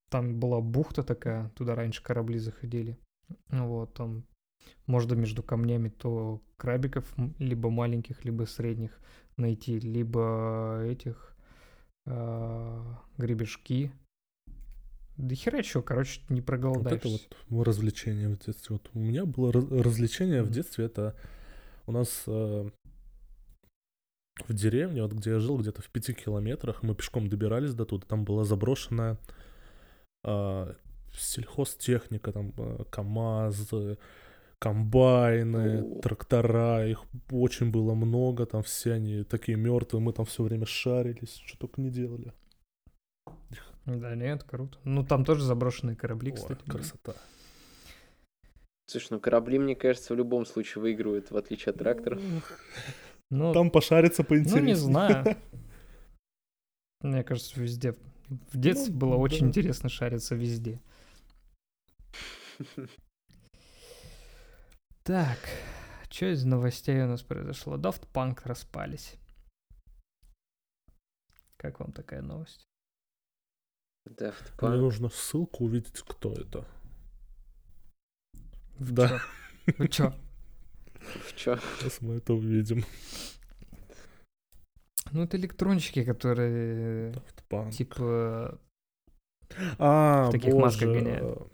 Там была бухта такая, туда раньше корабли заходили. Вот, там можно между камнями то крабиков либо маленьких, либо средних найти, либо этих гребешки. Да хера чего, короче, не Вот проголодаешься. это вот развлечение в детстве. Вот у меня было раз- развлечение в Мгм. детстве. Это у нас э, в деревне, вот где я жил, где-то в пяти километрах, мы пешком добирались до туда. Там была заброшенная э, сельхозтехника, там э, КАМАЗы, комбайны, трактора, их очень было много, там все они такие мертвые, мы там все время шарились, что только не делали. Да нет, круто. Ну, там тоже заброшенные корабли, Ой, кстати. красота. Слушай, ну корабли, мне кажется, в любом случае выигрывают, в отличие от тракторов. Ну, Там пошариться ну, поинтереснее. не знаю. Мне кажется, везде. В детстве Ну, было очень да. интересно шариться везде. Так, что из новостей у нас произошло? Daft Punk распались. Как вам такая новость? Daft Мне Punk. нужно ссылку увидеть, кто это. Вы Да. чё? Вы чё? В чё? Сейчас мы это увидим. Ну, это электрончики, которые Daft Punk. типа А, в таких масках боже. гоняют.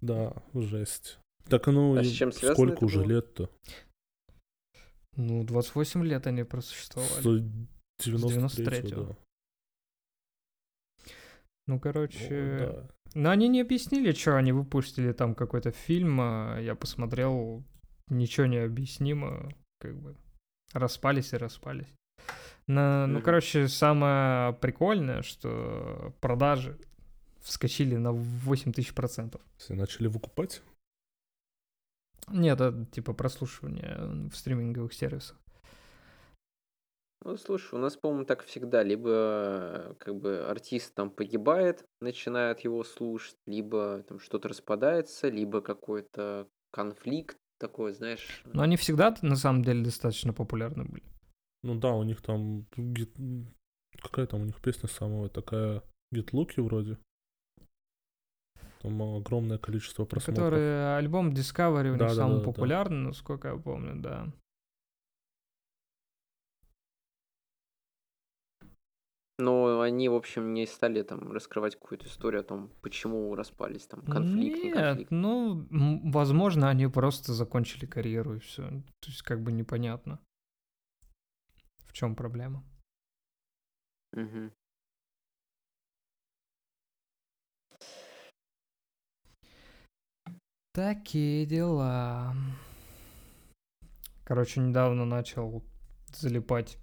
Да, жесть. Так ну, А с чем сколько уже лет-то? Ну, 28 лет они просуществовали. С 93 93-го. да. Ну, О, короче... да. Но они не объяснили, что они выпустили там какой-то фильм. а Я посмотрел, ничего не объяснимо, как бы распались и распались. На- ну, короче, самое прикольное, что продажи вскочили на 8 тысяч процентов. Все начали выкупать? Нет, это типа прослушивание в стриминговых сервисах. Ну, слушай, у нас, по-моему, так всегда. Либо как бы артист там погибает, начинают его слушать, либо там что-то распадается, либо какой-то конфликт такой, знаешь. Но они всегда на самом деле достаточно популярны были. Ну да, у них там... Какая там у них песня самая такая? Get Lucky вроде. Там огромное количество просмотров. Который альбом Discovery у них Да-да-да-да-да. самый популярный, насколько я помню, да. Но они, в общем, не стали там раскрывать какую-то историю о том, почему распались, там, конфликт, не Нет, конфликт. ну, возможно, они просто закончили карьеру и все. То есть, как бы непонятно. В чем проблема? Мгм. Такие дела. Короче, недавно начал залипать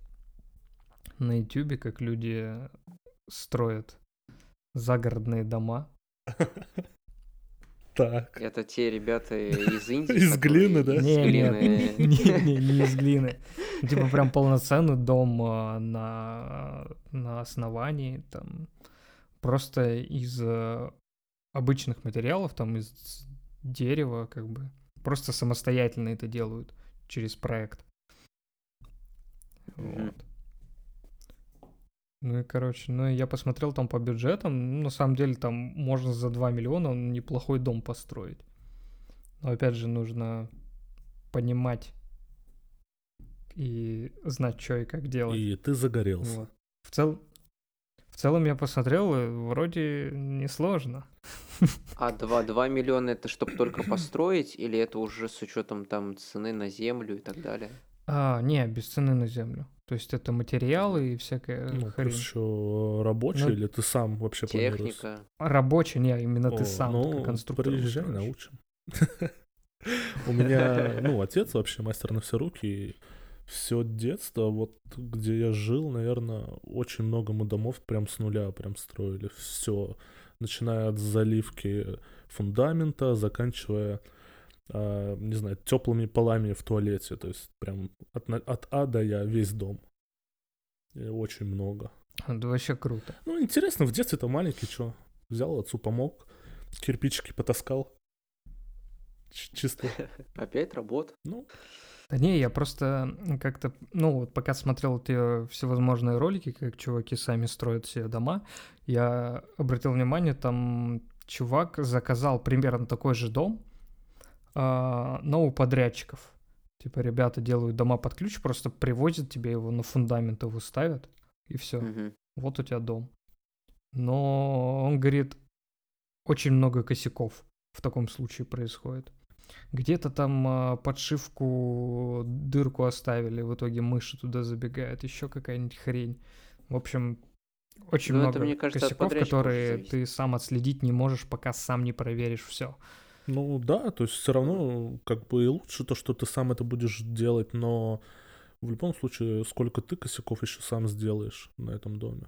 на ютюбе, как люди строят загородные дома. Так. Это те ребята из Индии. Из глины, да? не, не, не из глины. Ну, Типа прям полноценный дом а, на, на основании, там, просто из а, обычных материалов, там, из дерева, как бы, просто самостоятельно это делают через проект. Вот. Ну и, короче, ну я посмотрел там по бюджетам, ну, на самом деле там можно за 2 миллиона неплохой дом построить. Но опять же нужно понимать и знать, что и как делать. И ты загорелся. Вот. В, цел... в целом я посмотрел, и вроде несложно. А 2, 2 миллиона это чтобы только построить, или это уже с учетом там цены на землю и так далее? А, не, без цены на землю. То есть это материалы и всякая Ну, хрень. плюс еще рабочий, Ну, или ты сам вообще планируешь? Техника. Рабочий, не, именно ты О, сам, ну, конструктор. приезжай, научим. У меня, ну, отец вообще мастер на все руки. Все детство, вот где я жил, наверное, очень много мы домов прям с нуля прям строили. Все, начиная от заливки фундамента, заканчивая, а, не знаю, теплыми полами в туалете. То есть прям от, от А до Я весь дом. И очень много. Это вообще круто. Ну, интересно, в детстве-то маленький, что? Взял, отцу помог, кирпичики потаскал. Ч- Чисто, Опять работа. ну, Да не, я просто как-то, ну вот пока смотрел эти всевозможные ролики, как чуваки сами строят себе дома, я обратил внимание, там чувак заказал примерно такой же дом, а, но у подрядчиков. Типа ребята делают дома под ключ, просто привозят тебе его на фундамент его ставят, и все. Мгм. Вот у тебя дом. Но он говорит, очень много косяков в таком случае происходит. Где-то там а, подшивку, дырку оставили, в итоге мыши туда забегают, еще какая-нибудь хрень. В общем, очень Ну, это, много мне кажется, косяков, которые ты сам отследить не можешь, пока сам не проверишь все. ну да, то есть все равно как бы и лучше то, что ты сам это будешь делать, но в любом случае, сколько ты косяков еще сам сделаешь на этом доме.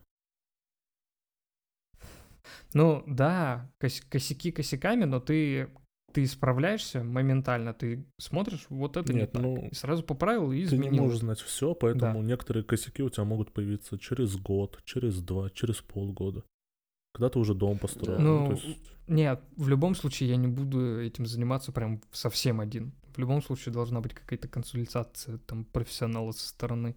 Ну да, кос- косяки косяками, но ты, ты исправляешься моментально, ты смотришь, вот это не Нет, так. ну, И сразу поправил и Ты не изменил. можешь знать все, поэтому некоторые косяки у тебя могут появиться через год, через два, через полгода. Когда ты уже дом построил. Ну, то есть, Нет, в любом случае я не буду этим заниматься прям совсем один. В любом случае должна быть какая-то консультация там профессионала со стороны.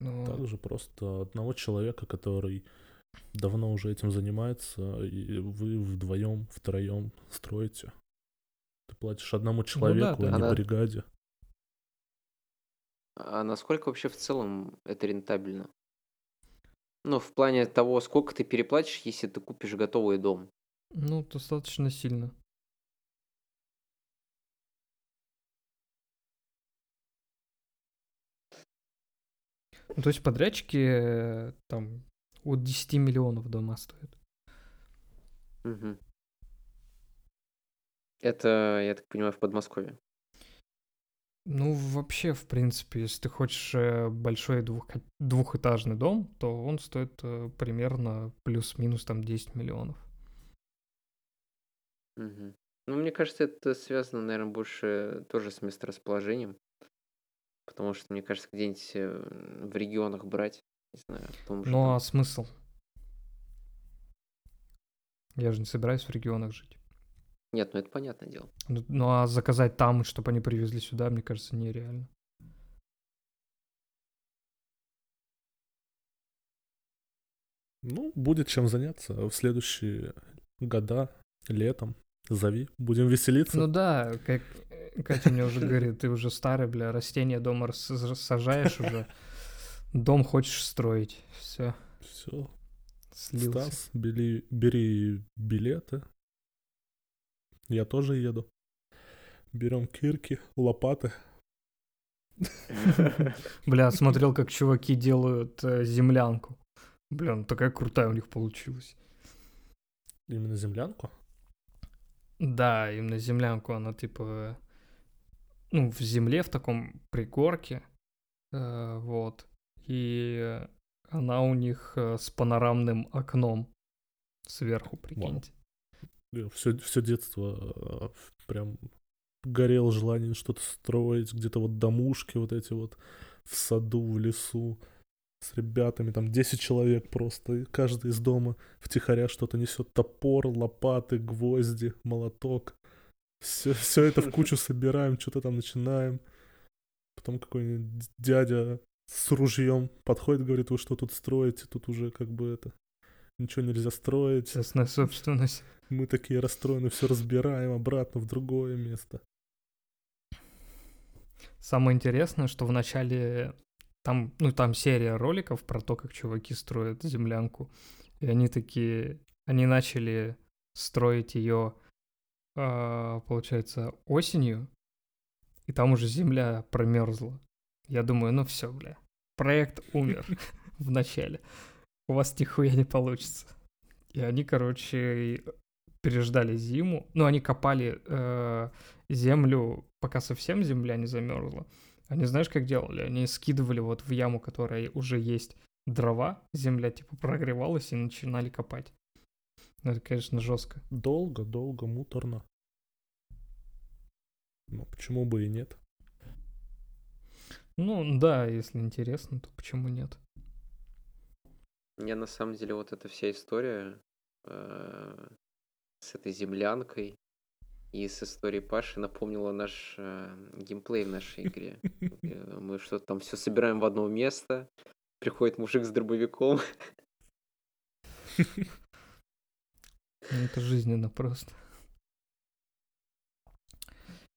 Ну, также просто одного человека, который давно уже этим занимается, и вы вдвоем, втроем строите. Ты платишь одному человеку, да. а не Она- бригаде. А насколько вообще в целом это рентабельно? Ну, в плане того, сколько ты переплатишь, если ты купишь готовый дом. ну, достаточно сильно. Ну, то есть подрядчики э, там от 10 миллионов дома стоят. Мгм. Это, я так понимаю, в Подмосковье. Ну, вообще, в принципе, если ты хочешь э, большой двух- двухэтажный дом, то он стоит э, примерно плюс-минус там 10 миллионов. Мгм. Ну, мне кажется, это связано, наверное, больше тоже с месторасположением. Потому что, мне кажется, где-нибудь э, в регионах брать, не знаю, Ну, там- а смысл? Я же не собираюсь в регионах жить. Нет, ну это понятное дело. Ну, ну, а заказать там, чтобы они привезли сюда, мне кажется, нереально. Ну, будет чем заняться в следующие года, летом. Зови, будем веселиться. Ну да, как э, Катя мне уже говорит, ты уже старый, бля, растения дома сажаешь уже, дом хочешь строить. Все, Все, слился. Стас, бери, бери билеты. Я тоже еду. Берем кирки, лопаты. Бля, смотрел, как чуваки делают э, землянку. Бля, ну такая крутая у них получилась. Именно землянку. Да, именно землянку, она типа, ну, в земле, в таком пригорке, э, вот. И она у них э, с панорамным окном сверху, прикиньте. Все, все детство э, прям горел желание что-то строить, где-то вот домушки вот эти вот в саду, в лесу с ребятами, там 10 человек просто, и каждый из дома втихаря что-то несет, топор, лопаты, гвозди, молоток. Все, все это в кучу собираем, что-то там начинаем. Потом какой-нибудь дядя с ружьем подходит, говорит, вы что тут строите, тут уже как бы это, ничего нельзя строить. Частная собственность. Мы такие расстроены, все разбираем обратно в другое место. Самое интересное, что в начале там, ну, там серия роликов про то, как чуваки строят землянку. И они такие, они начали строить ее, получается, осенью, и там уже земля промерзла. Я думаю, ну все, бля, проект умер в начале. У вас нихуя не получится. И они, короче, переждали зиму. Ну, они копали э, землю, пока совсем земля не замерзла. Они знаешь, как делали? Они скидывали вот в яму, которая уже есть дрова, земля типа прогревалась и начинали копать. Ну, это, конечно, жестко. Долго, долго, муторно. Ну, почему бы и нет? Ну, да, если интересно, то почему нет? Мне на самом деле вот эта вся история э, с этой землянкой и с историей Паши напомнила наш э, геймплей в нашей игре. Э, Мы что-то там все собираем в одно место, приходит мужик с дробовиком. Ну, это жизненно просто.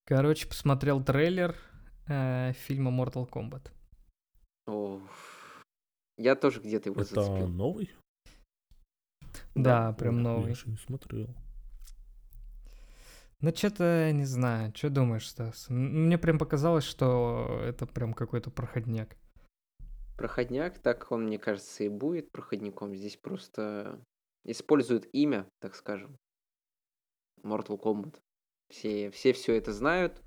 Короче, посмотрел трейлер э, фильма Mortal Kombat. О, я тоже где-то его Это зацепил. новый? Да, Ой, прям Я новый. еще не смотрел. Ну, что-то, не знаю, что думаешь, Стас? Мне прям показалось, что это прям какой-то проходняк. Проходняк, так он, мне кажется, и будет проходником. Здесь просто используют имя, так скажем. Mortal Kombat. Все, все все это знают.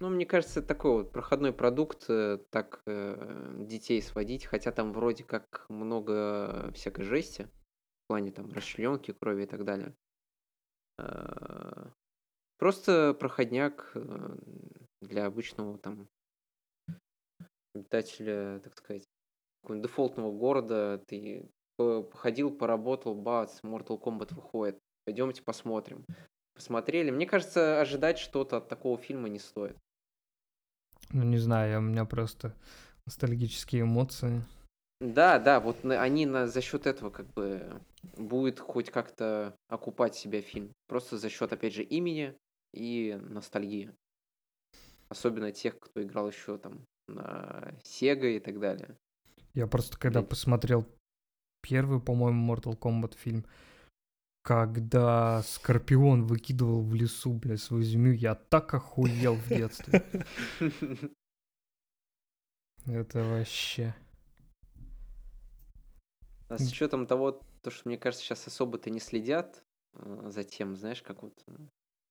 Ну, мне кажется, такой вот проходной продукт, э, так э, детей сводить, хотя там вроде как много всякой жести в плане там расчленки, крови и так далее. Э, Просто проходняк э, для обычного там обитателя, так сказать, какого-нибудь дефолтного города. Ты по- походил, поработал, бац, Mortal Kombat выходит. Пойдемте посмотрим. Посмотрели. Мне кажется, ожидать что-то от такого фильма не стоит. Ну, не знаю, у меня просто ностальгические эмоции. Да, да, вот они на, за счет этого как бы будет хоть как-то окупать себя фильм. Просто за счет, опять же, имени и ностальгии. Особенно тех, кто играл еще там на Sega и так далее. Я просто когда Блин. посмотрел первый, по-моему, Mortal Kombat фильм, когда Скорпион выкидывал в лесу, бля, свою змею, я так охуел в детстве. Это вообще... А с учетом того, то, что, мне кажется, сейчас особо-то не следят э, за тем, знаешь, как вот, э,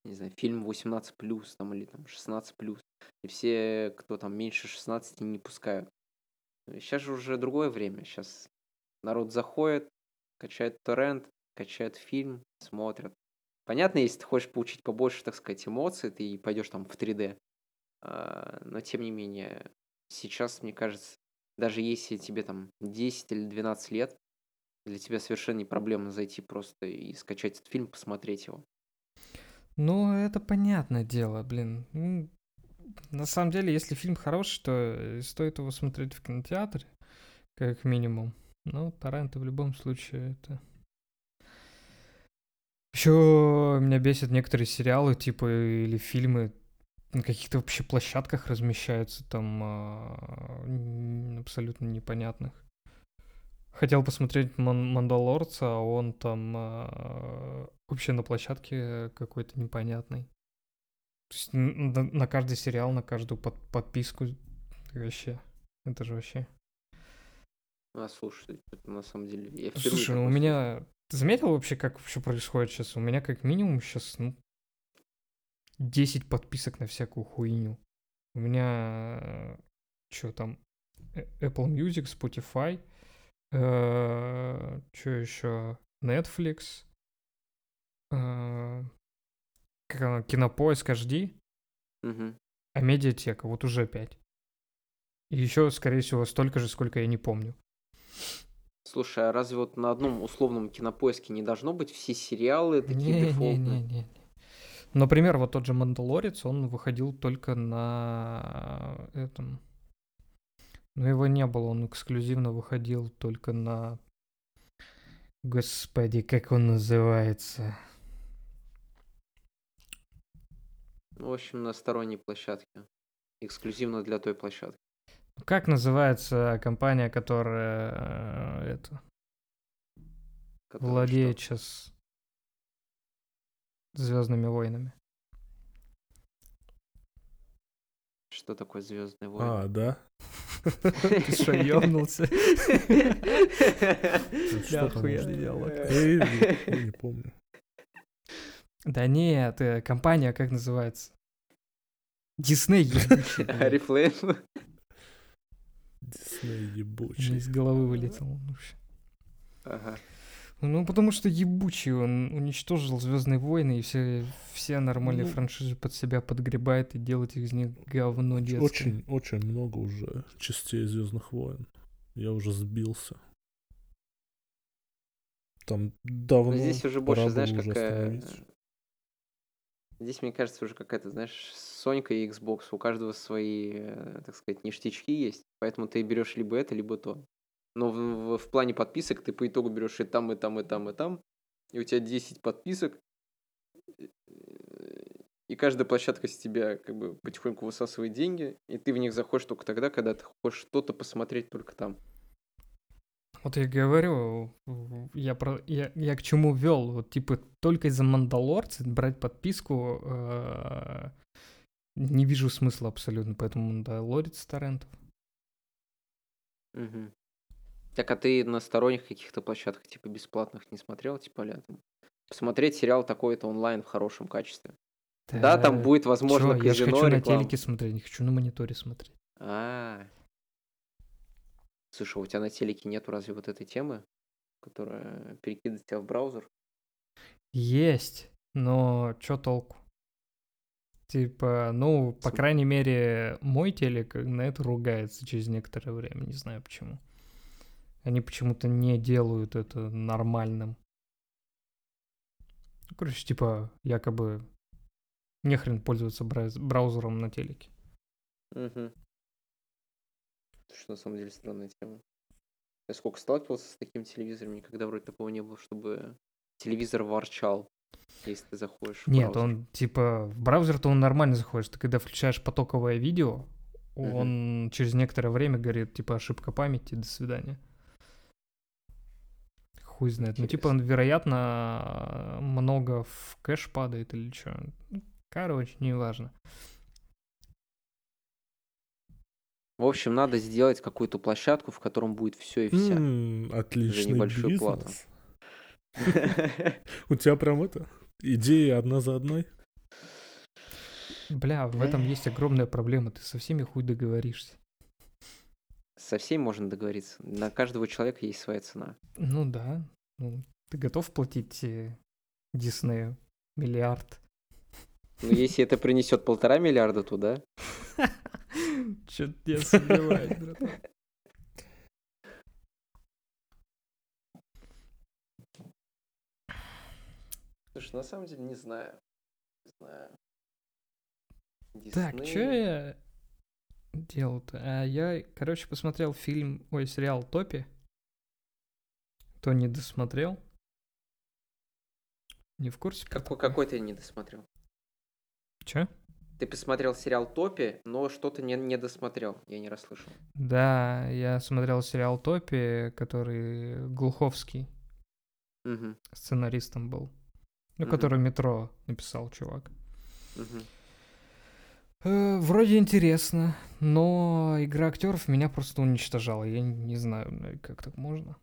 не знаю, фильм 18+, там, или там 16+, и все, кто там меньше 16, не пускают. Сейчас же уже другое время, сейчас народ заходит, качает торрент, качает фильм, смотрят. Понятно, если ты хочешь получить побольше, так сказать, эмоций, ты пойдешь там в 3D, а, но тем не менее, сейчас, мне кажется, даже если тебе там 10 или 12 лет, для тебя совершенно не проблема зайти просто и скачать этот фильм, посмотреть его. Ну, это понятное дело, блин. Ну, На самом деле, если фильм хороший, то стоит его смотреть в кинотеатре, как минимум. Ну, торренты в любом случае это... Еще меня бесят некоторые сериалы, типа, или фильмы на каких-то вообще площадках размещаются, там а, абсолютно непонятных. Хотел посмотреть Ман- Мандалорца, а он там а, вообще на площадке какой-то непонятный. То есть на, на каждый сериал, на каждую под- подписку вообще. Это же вообще. А, слушай, на самом деле... Я Слушай, ну у меня... Ты заметил вообще, как вообще происходит сейчас? У меня как минимум сейчас, ну, 10 подписок на всякую хуйню. У меня... Что там? Э- Apple Music, Spotify, что еще? Netflix, э, как Кинопоиск HD. Мгм. а медиатека вот уже 5. И еще, скорее всего, столько же, сколько я не помню. Слушай, а разве вот на одном условном кинопоиске не должно быть все сериалы такие дефолтные? Не-не-не. Например, вот тот же Мандалорец, он выходил только на этом. Но его не было, он эксклюзивно выходил только на... Господи, как он называется? В общем, на сторонней площадке. Эксклюзивно для той площадки. Как называется компания, которая э, это, которая владеет что? сейчас Звездными войнами? Что такое Звездные войны? А, да? Ты что, ёбнулся? Что там охуенный диалог. Я не- помню. Да нет, э, компания как называется? Дисней. Арифлейм. Дисней ебучий. из головы вылетел. он вообще. Ага. Ну, потому что ебучий он уничтожил Звездные войны и все, все нормальные Ну. франшизы под себя подгребает и делает из них говно детское. Очень, очень много уже частей Звездных войн. Я уже сбился. Там давно Но здесь уже больше, знаешь, остановить. Здесь, мне кажется, уже какая-то, знаешь, Сонька и Xbox. У каждого свои, э, так сказать, ништячки есть. Поэтому ты берешь либо это, либо то. Но в, в- в плане подписок ты по итогу берешь и там, и там, и там, и там. И у тебя 10 подписок. И каждая площадка с тебя как бы потихоньку высасывает деньги. И ты в них заходишь только тогда, когда ты хочешь что-то посмотреть только там. Вот я говорю, я, про, я, я к чему вел, вот типа только из-за Мандалорца брать подписку э, не вижу смысла абсолютно, поэтому Мандалорец торрентов. Мгм. Так, а ты на сторонних каких-то площадках, типа бесплатных, не смотрел, типа, а там, посмотреть сериал такой-то онлайн в хорошем качестве? Да, там будет, возможно, Чё, я же казино, хочу на реклама. телеке смотреть, не хочу на мониторе смотреть. А. Слушай, а у тебя на телеке нету разве вот этой темы, которая перекидывает тебя в браузер? Есть. но чё толку? Типа, ну, по крайней мере, мой телек на это ругается через некоторое время, не знаю почему. Они почему-то не делают это нормальным. Ну, Короче, типа, якобы нехрен пользоваться брауз- браузером на телеке. Мгм. Что на самом деле странная тема. Я сколько сталкивался с таким телевизором, никогда вроде такого не было, чтобы телевизор ворчал, если ты заходишь в Нет, браузер. он типа в браузер-то он нормально заходишь. Ты когда включаешь потоковое видео, он через некоторое время говорит, типа, ошибка памяти, до свидания. Хуй знает. Ну, типа, он, вероятно, много в кэш падает или что. Короче, неважно. В общем, надо сделать какую-то площадку, в котором будет все и вся. М, Отличный небольшую плату. бизнес. У тебя прям это, идеи одна за одной? Бля, в этом есть огромная проблема. Ты со всеми хуй договоришься. Со всеми можно договориться. На каждого человека есть своя цена. Ну да. Ну, ты готов платить э, Диснею миллиард? Но если это принесет полтора миллиарда туда, Чё-то я сомневаюсь, братан. Слушай, на самом деле не знаю. Не знаю. Так, Дисней- что я делал-то? А я, короче, посмотрел фильм, ой, сериал Топи. Кто не досмотрел? Не в курсе? про Какой, такое? какой ты не досмотрел? Чё? Ты посмотрел сериал Топи, но что-то не, не досмотрел. Я не расслышал. Да, я смотрел сериал Топи, который Глуховский Мгм, сценаристом был. Ну, Мгм. который «Метро» написал чувак. мгм. Э, вроде интересно, но игра актеров меня просто уничтожала. Я не знаю, э, как так можно.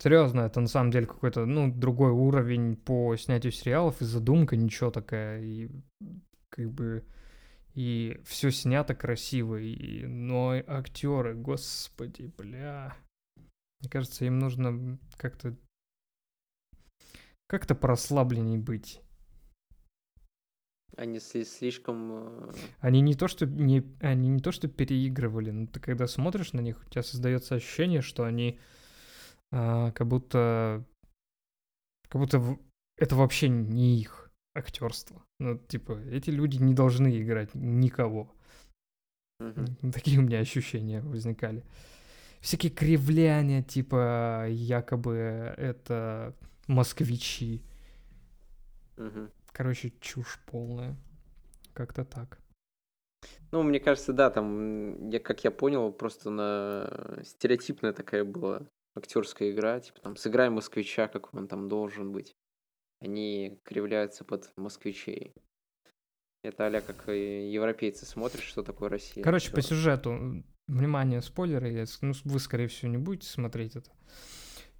Серьезно, это на самом деле какой-то, ну, другой уровень по снятию сериалов и задумка ничего такая, и как бы и все снято красиво, и, но актеры, господи, бля. Мне кажется, им нужно как-то как-то порасслабленней быть. Они сли- слишком... э, Они не то, что не, они не то, что переигрывали, но ты когда смотришь на них, у тебя создается ощущение, что они а, как будто как будто это вообще не их актерство. Ну, типа, эти люди не должны играть никого. мгм. Такие у меня ощущения возникали. Всякие кривляния, типа, якобы это москвичи. Мгм. Короче, чушь полная. Как-то так. Ну, мне кажется, да, там, я, как я понял, просто на стереотипная такая была актерская игра, типа там сыграй москвича, как он там должен быть. Они кривляются под москвичей. Это а как и европейцы смотрят, что такое Россия. Короче, по Всё. сюжету, внимание, спойлеры, ну, вы, скорее всего, не будете смотреть это.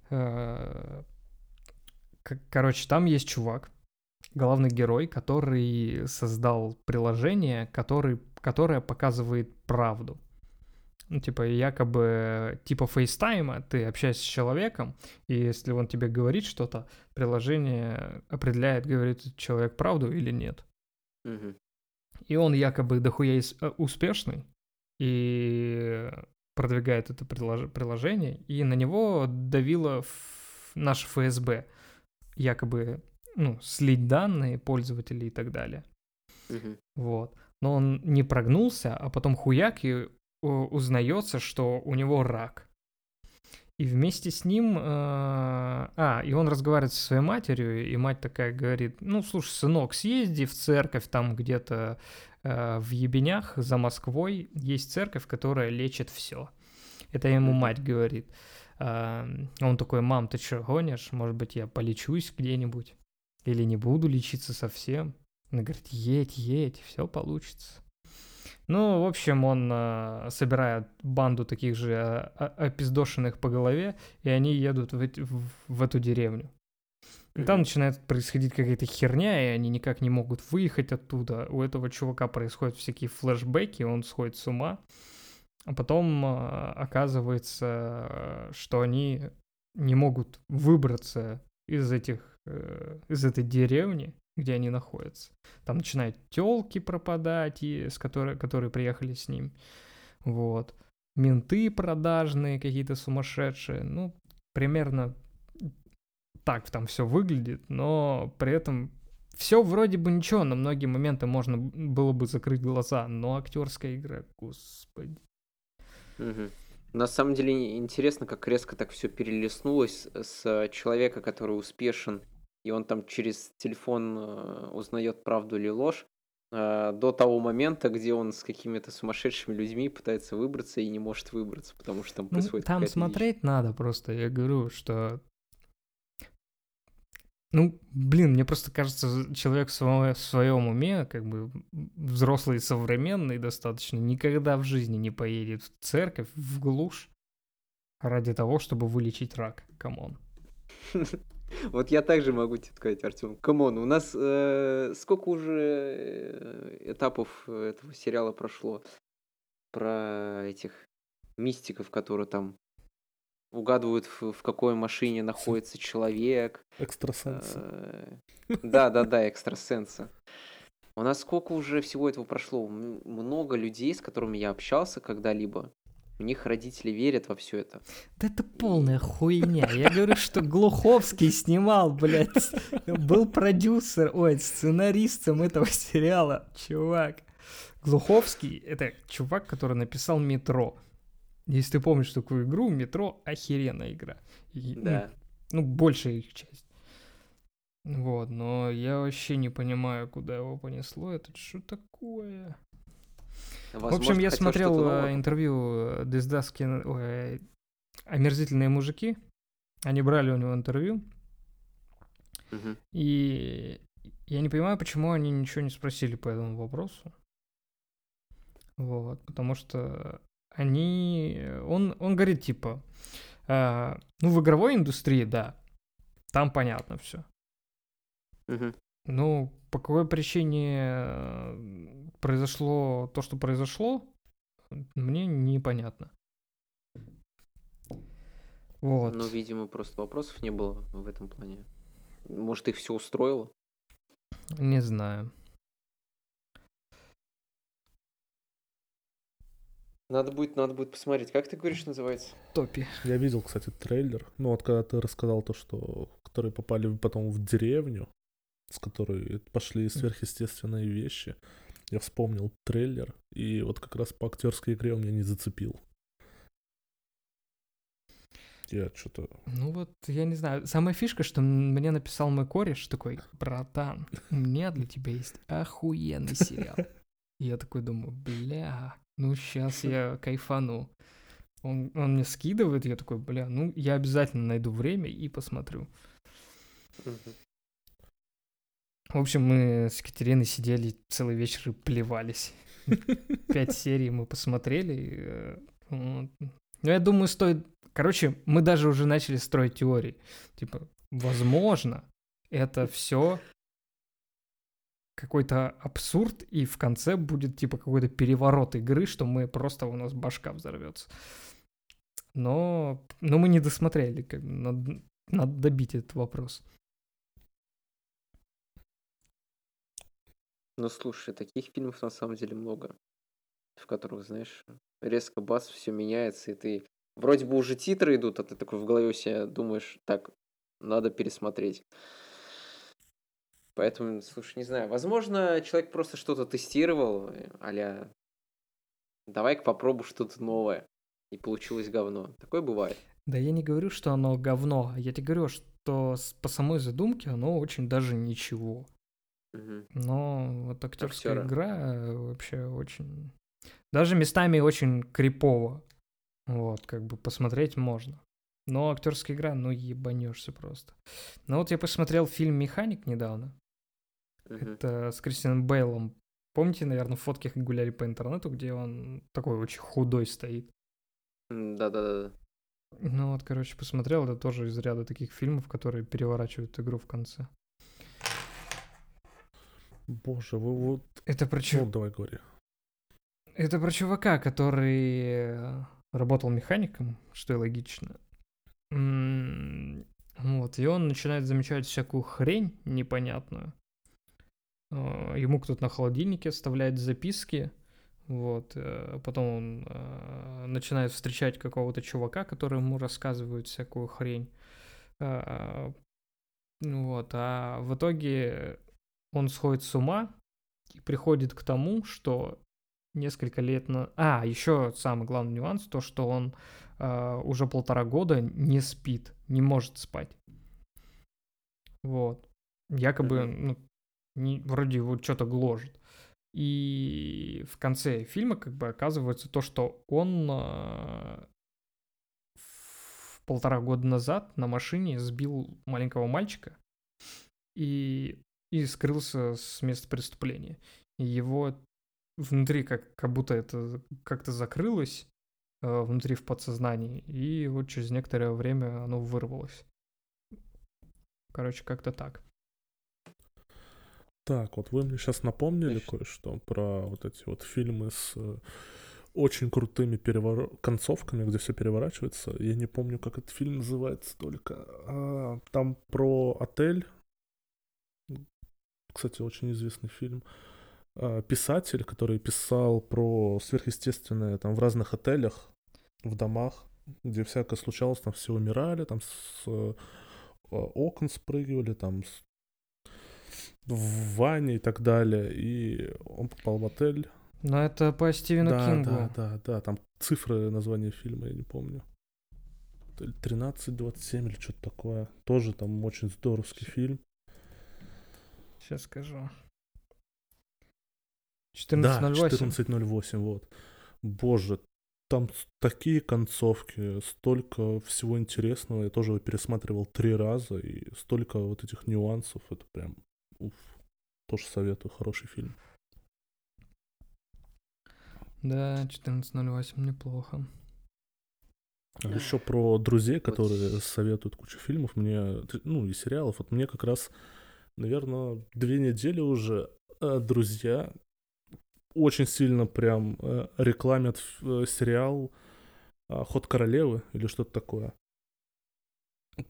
Э, Короче, там есть чувак, главный герой, который создал приложение, который, которое показывает правду. Ну, типа, якобы, типа FaceTime'а, ты общаешься с человеком, и если он тебе говорит что-то, приложение определяет, говорит человек правду или нет. И он якобы дохуя э, успешный и продвигает это прилож- приложение, и на него давило наш ФСБ, якобы, ну, слить данные пользователей и так далее. Вот. Но он не прогнулся, а потом хуяк и узнается, что у него рак. И вместе с ним... э, А, и он разговаривает со своей матерью, и мать такая говорит, ну, слушай, сынок, съезди в церковь там где-то э, в Ебенях за Москвой. Есть церковь, которая лечит все. Это ему мать говорит. А, Он такой, мам, ты что, гонишь? Может быть, я полечусь где-нибудь? Или не буду лечиться совсем? Она говорит, едь, едь, все получится. Ну, в общем, он а, собирает банду таких же а, а, опиздошенных по голове, и они едут в, эти- в- в эту деревню. И там начинает происходить какая-то херня, и они никак не могут выехать оттуда. У этого чувака происходят всякие флешбеки, он сходит с ума. А потом а, оказывается, что они не могут выбраться из этих, э, из этой деревни, где они находятся. Там начинают телки пропадать, и, с которой, которые приехали с ним. Вот. Менты продажные, какие-то сумасшедшие. Ну, примерно так там все выглядит, но при этом все вроде бы ничего, на многие моменты можно было бы закрыть глаза, но актерская игра, господи. На самом деле интересно, как резко так все перелеснулось с человека, который успешен, и он там через телефон э, узнает правду или ложь, э, до того момента, где он с какими-то сумасшедшими людьми пытается выбраться и не может выбраться, потому что там Ну, происходит там смотреть надо просто, я говорю, что... Ну, блин, мне просто кажется, человек в своем, в своем уме, как бы взрослый и современный достаточно, никогда в жизни не поедет в церковь, в глушь, ради того, чтобы вылечить рак. Come on. Вот я также могу тебе сказать, Артем. come on, у нас э, сколько уже э, этапов этого сериала прошло про этих мистиков, которые там угадывают, в, в какой машине находится человек. Экстрасенсы. Э, Да, да, да, экстрасенсы. У нас сколько уже всего этого прошло? Много людей, с которыми я общался когда-либо. У них родители верят во все это. Да это полная хуйня. Я говорю, что Глуховский снимал, блядь, был продюсер, ой, сценаристом этого сериала, чувак. Глуховский — это чувак, который написал «Метро». Если ты помнишь такую игру, «Метро» — охеренная игра. И, ну, Да. Ну, большая их часть. Вот, но я вообще не понимаю, куда его понесло. Это что такое? В общем, Возможно, я хотел смотрел э, интервью э, Дездаскин, ой, «Омерзительные мужики». Они брали у него интервью, и я не понимаю, почему они ничего не спросили по этому вопросу. Вот, потому что они... Он, он говорит, типа, а, ну, в игровой индустрии, да, там понятно все. Мгм. Ну, по какой причине э, произошло то, что произошло, мне непонятно. Вот. Ну, видимо, просто вопросов не было в этом плане. Может, их все устроило? Не знаю. Надо будет, надо будет посмотреть. Как ты говоришь, называется? Топи. Я видел, кстати, трейлер. Ну, вот когда ты рассказал то, что которые попали потом в деревню, с которой пошли сверхъестественные вещи, я вспомнил трейлер, и вот как раз по актерской игре он меня не зацепил. Я что-то... Ну вот, я не знаю. Самая фишка, что мне написал мой кореш такой, братан, у меня для тебя есть охуенный сериал. И я такой думаю, бля, ну сейчас я кайфану. Он, он мне скидывает, я такой, бля, ну я обязательно найду время и посмотрю. В общем, мы с Екатериной сидели целый вечер и плевались. Пять серий мы посмотрели. э. Ну, я думаю, стоит... Короче, мы даже уже начали строить теории. Типа, возможно, это все какой-то абсурд, и в конце будет типа какой-то переворот игры, что мы просто у нас башка взорвется. Но, но мы не досмотрели, как бы, надо, надо добить этот вопрос. Ну, слушай, таких фильмов на самом деле много, в которых, знаешь, резко бас, все меняется, и ты вроде бы уже титры идут, а ты такой в голове у себя думаешь, так, надо пересмотреть. Поэтому, слушай, не знаю, возможно, человек просто что-то тестировал, а давай-ка попробую что-то новое, и получилось говно. Такое бывает. Да я не говорю, что оно говно. Я тебе говорю, что по самой задумке оно очень даже ничего. Но вот актерская Актёра. игра э, вообще очень... Даже местами очень крипово. Вот, как бы посмотреть можно. Но актерская игра, ну ебанешься просто. Ну вот я посмотрел фильм «Механик» недавно. Мгм. Это с Кристианом Бейлом. Помните, наверное, фотки гуляли по интернету, где он такой очень худой стоит? Да-да-да. Ну вот, короче, посмотрел, это тоже из ряда таких фильмов, которые переворачивают игру в конце. Боже, вы вот... Это про, чу- Ну, давай говори. это про чувака, который э, работал механиком, что и логично. Вот, и он начинает замечать всякую хрень непонятную. Э, Ему кто-то на холодильнике оставляет записки, вот, э, потом он начинает встречать какого-то чувака, который ему рассказывает всякую хрень. Вот, а в итоге он сходит с ума и приходит к тому, что несколько лет на... А, еще самый главный нюанс, то, что он э, уже полтора года не спит, не может спать. Вот. Якобы, ну, не, вроде его что-то гложет. И в конце фильма как бы оказывается то, что он э, полтора года назад на машине сбил маленького мальчика и, и скрылся с места преступления. И его внутри как, как будто это как-то закрылось э, внутри в подсознании, и вот через некоторое время оно вырвалось. Короче, как-то так. Так, вот вы мне сейчас напомнили Значит- кое-что про вот эти вот фильмы с э, очень крутыми перевор... концовками, где все переворачивается. Я не помню, как этот фильм называется только. А, там про отель. Кстати, очень известный фильм. А, писатель, который писал про сверхъестественное там в разных отелях, в домах, где всякое случалось, там все умирали, там с э, окон спрыгивали, там с в ванне и так далее. И он попал в отель. Но это по Стивену да, Кингу. да, да, да. Там цифры названия фильма, я не помню. То ли 13-27 или что-то такое. Тоже там очень здоровский фильм. Сейчас скажу. Да, 14.08. 14.08, вот. Боже, там такие концовки, столько всего интересного. Я тоже его пересматривал три раза, и столько вот этих нюансов. Это прям, уф. Тоже советую, хороший фильм. Да, 14.08 неплохо. Еще про друзей, которые советуют кучу фильмов, мне, ну и сериалов. Вот мне как раз, наверное, две недели уже э, друзья очень сильно прям э, рекламят э, сериал Ход королевы или что-то такое.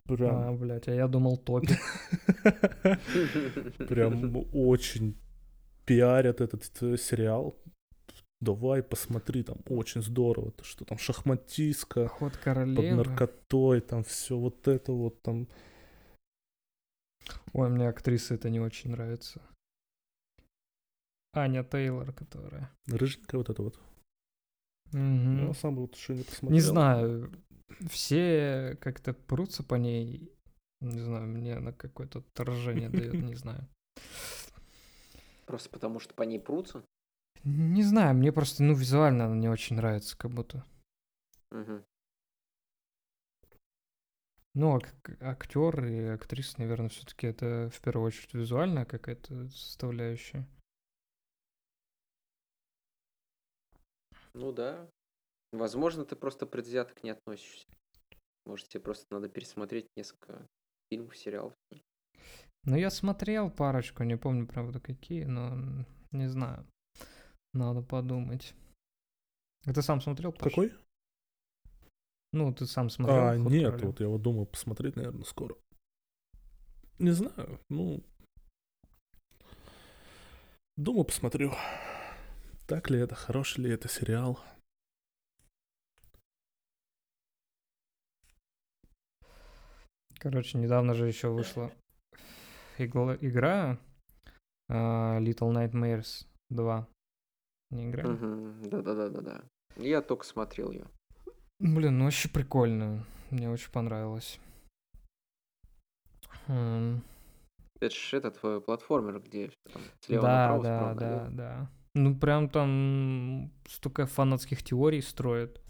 Прям, А, блядь, а я думал топик. прям очень пиарят этот сериал. Давай посмотри, там очень здорово, то, что там шахматистка, Ход под королевы. наркотой, там все вот это вот там. Ой, мне актриса это не очень нравится. Аня Тейлор, которая. Рыженькая вот эта вот. Мгм. Ну, сам вот еще не посмотрел. Не знаю, все как-то прутся по ней. Не знаю, мне она какое-то отторжение дает, не знаю. Просто потому, что по ней прутся. Не знаю, мне просто, ну, визуально она не очень нравится, как будто. Ну, а как актер и актриса, наверное, все-таки это в первую очередь визуальная какая-то составляющая. Ну да. Возможно, ты просто предвзято к ней относишься. Может, тебе просто надо пересмотреть несколько фильмов, сериалов. Ну, я смотрел парочку, не помню, правда, какие, но не знаю. Надо подумать. А ты сам смотрел? Паш? Какой? Ну, ты сам смотрел? а, «Ход нет, королевы»? вот я вот думаю посмотреть, наверное, скоро. Не знаю, ну... Думаю, посмотрю. Так ли это, хороший ли это сериал? Короче, недавно же еще вышла игла- игра а, Little Nightmares 2. Не играли? Мгм. Да-да-да-да-да. Я только смотрел ее. Блин, ну вообще прикольно. Мне очень понравилось. М, Это же этот э, платформер, где всё там слева Да, направо, да, справа да, налево. да. Ну, прям там столько фанатских теорий строят.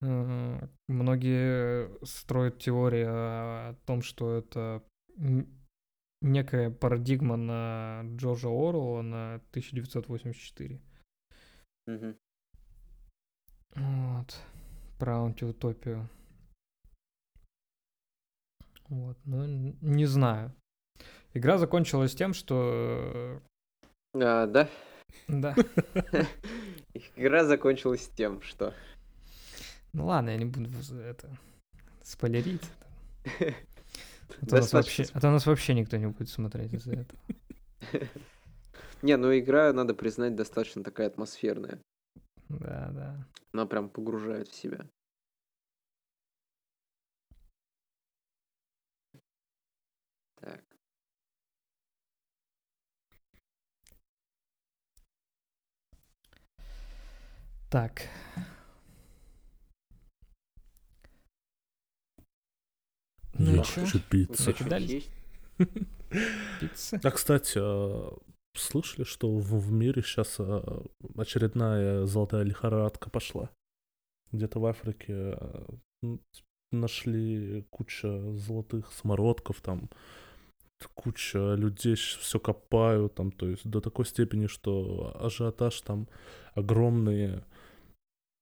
Э, Многие строят теории о том, что это м- некая парадигма на Джорджа Оруэлла на 1984. Мгм. Вот. Про антиутопию. Вот. Ну, не знаю. Игра закончилась тем, что... А, да. Да. Игра закончилась тем, что... Ну ладно, я не буду это спойлерить. А то, нас вообще, а то нас вообще никто не будет смотреть из-за этого. Не, ну игра, надо признать, достаточно такая атмосферная. Да, да. Она прям погружает в себя. Так. Так. Ну Я хочу пиццу. Пицца? А, кстати, а, слышали, что в, в мире сейчас очередная золотая лихорадка пошла? Где-то в Африке а, нашли куча золотых самородков, там куча людей все копают, там, то есть до такой степени, что ажиотаж там огромные,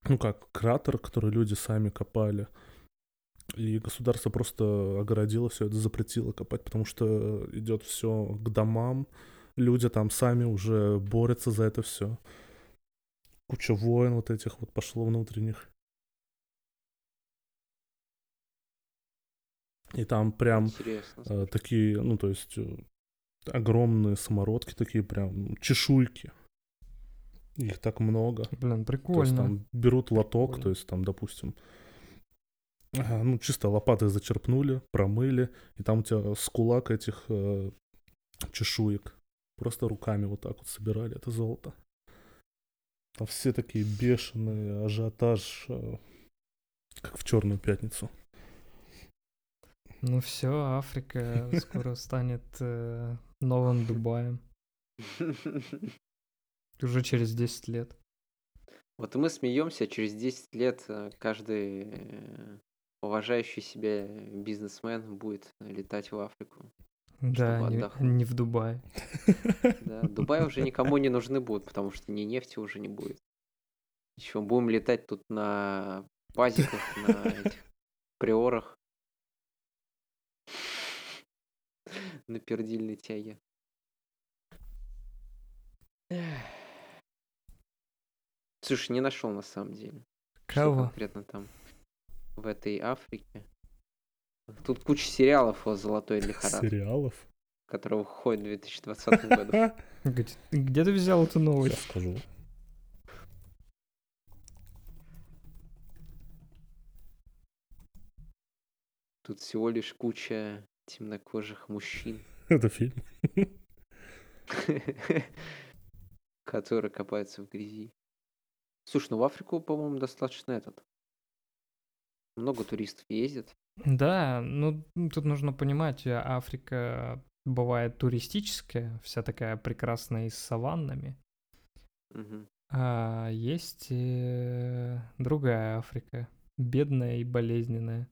ну как, кратер, который люди сами копали. И государство просто огородило все это, запретило копать, потому что идет все к домам, люди там сами уже борются за это все. Куча войн вот этих вот пошло внутренних. И там прям Интересно. э, такие, ну то есть э, огромные самородки, такие прям чешуйки. Их так много. Блин, То есть прикольно. там берут лоток, Прикольно. то есть там, допустим, ага, ну чисто лопатой зачерпнули, промыли, и там у тебя с кулак этих э, чешуек. Просто руками вот так вот собирали это золото. Там все такие бешеные, ажиотаж, э, как в Черную пятницу. Ну все, Африка скоро станет э, новым Дубаем. Уже через 10 лет. Вот мы смеемся, через 10 лет э, каждый уважающий себя бизнесмен будет летать в Африку. Да, Чтобы не, отдохнуть. не в Дубае. Да, Дубай уже никому не нужны будут, потому что ни нефти уже не будет. Еще будем летать тут на пазиках, на этих приорах. На пердильной тяге. Слушай, не нашел на самом деле. Что Кого? конкретно там в этой Африке? Тут куча сериалов о золотой лихорадке, Сериалов. которые выходят в 2020 году. Где, где ты взял эту Сейчас новость? скажу. Тут всего лишь куча темнокожих мужчин, Это фильм. которые копаются в грязи. Слушай, ну в Африку, по-моему, достаточно этот. Много туристов ездит. Да, ну тут нужно понимать, э, Африка бывает туристическая, вся такая прекрасная и с саваннами. Мгм. А есть э, другая Африка, бедная и болезненная.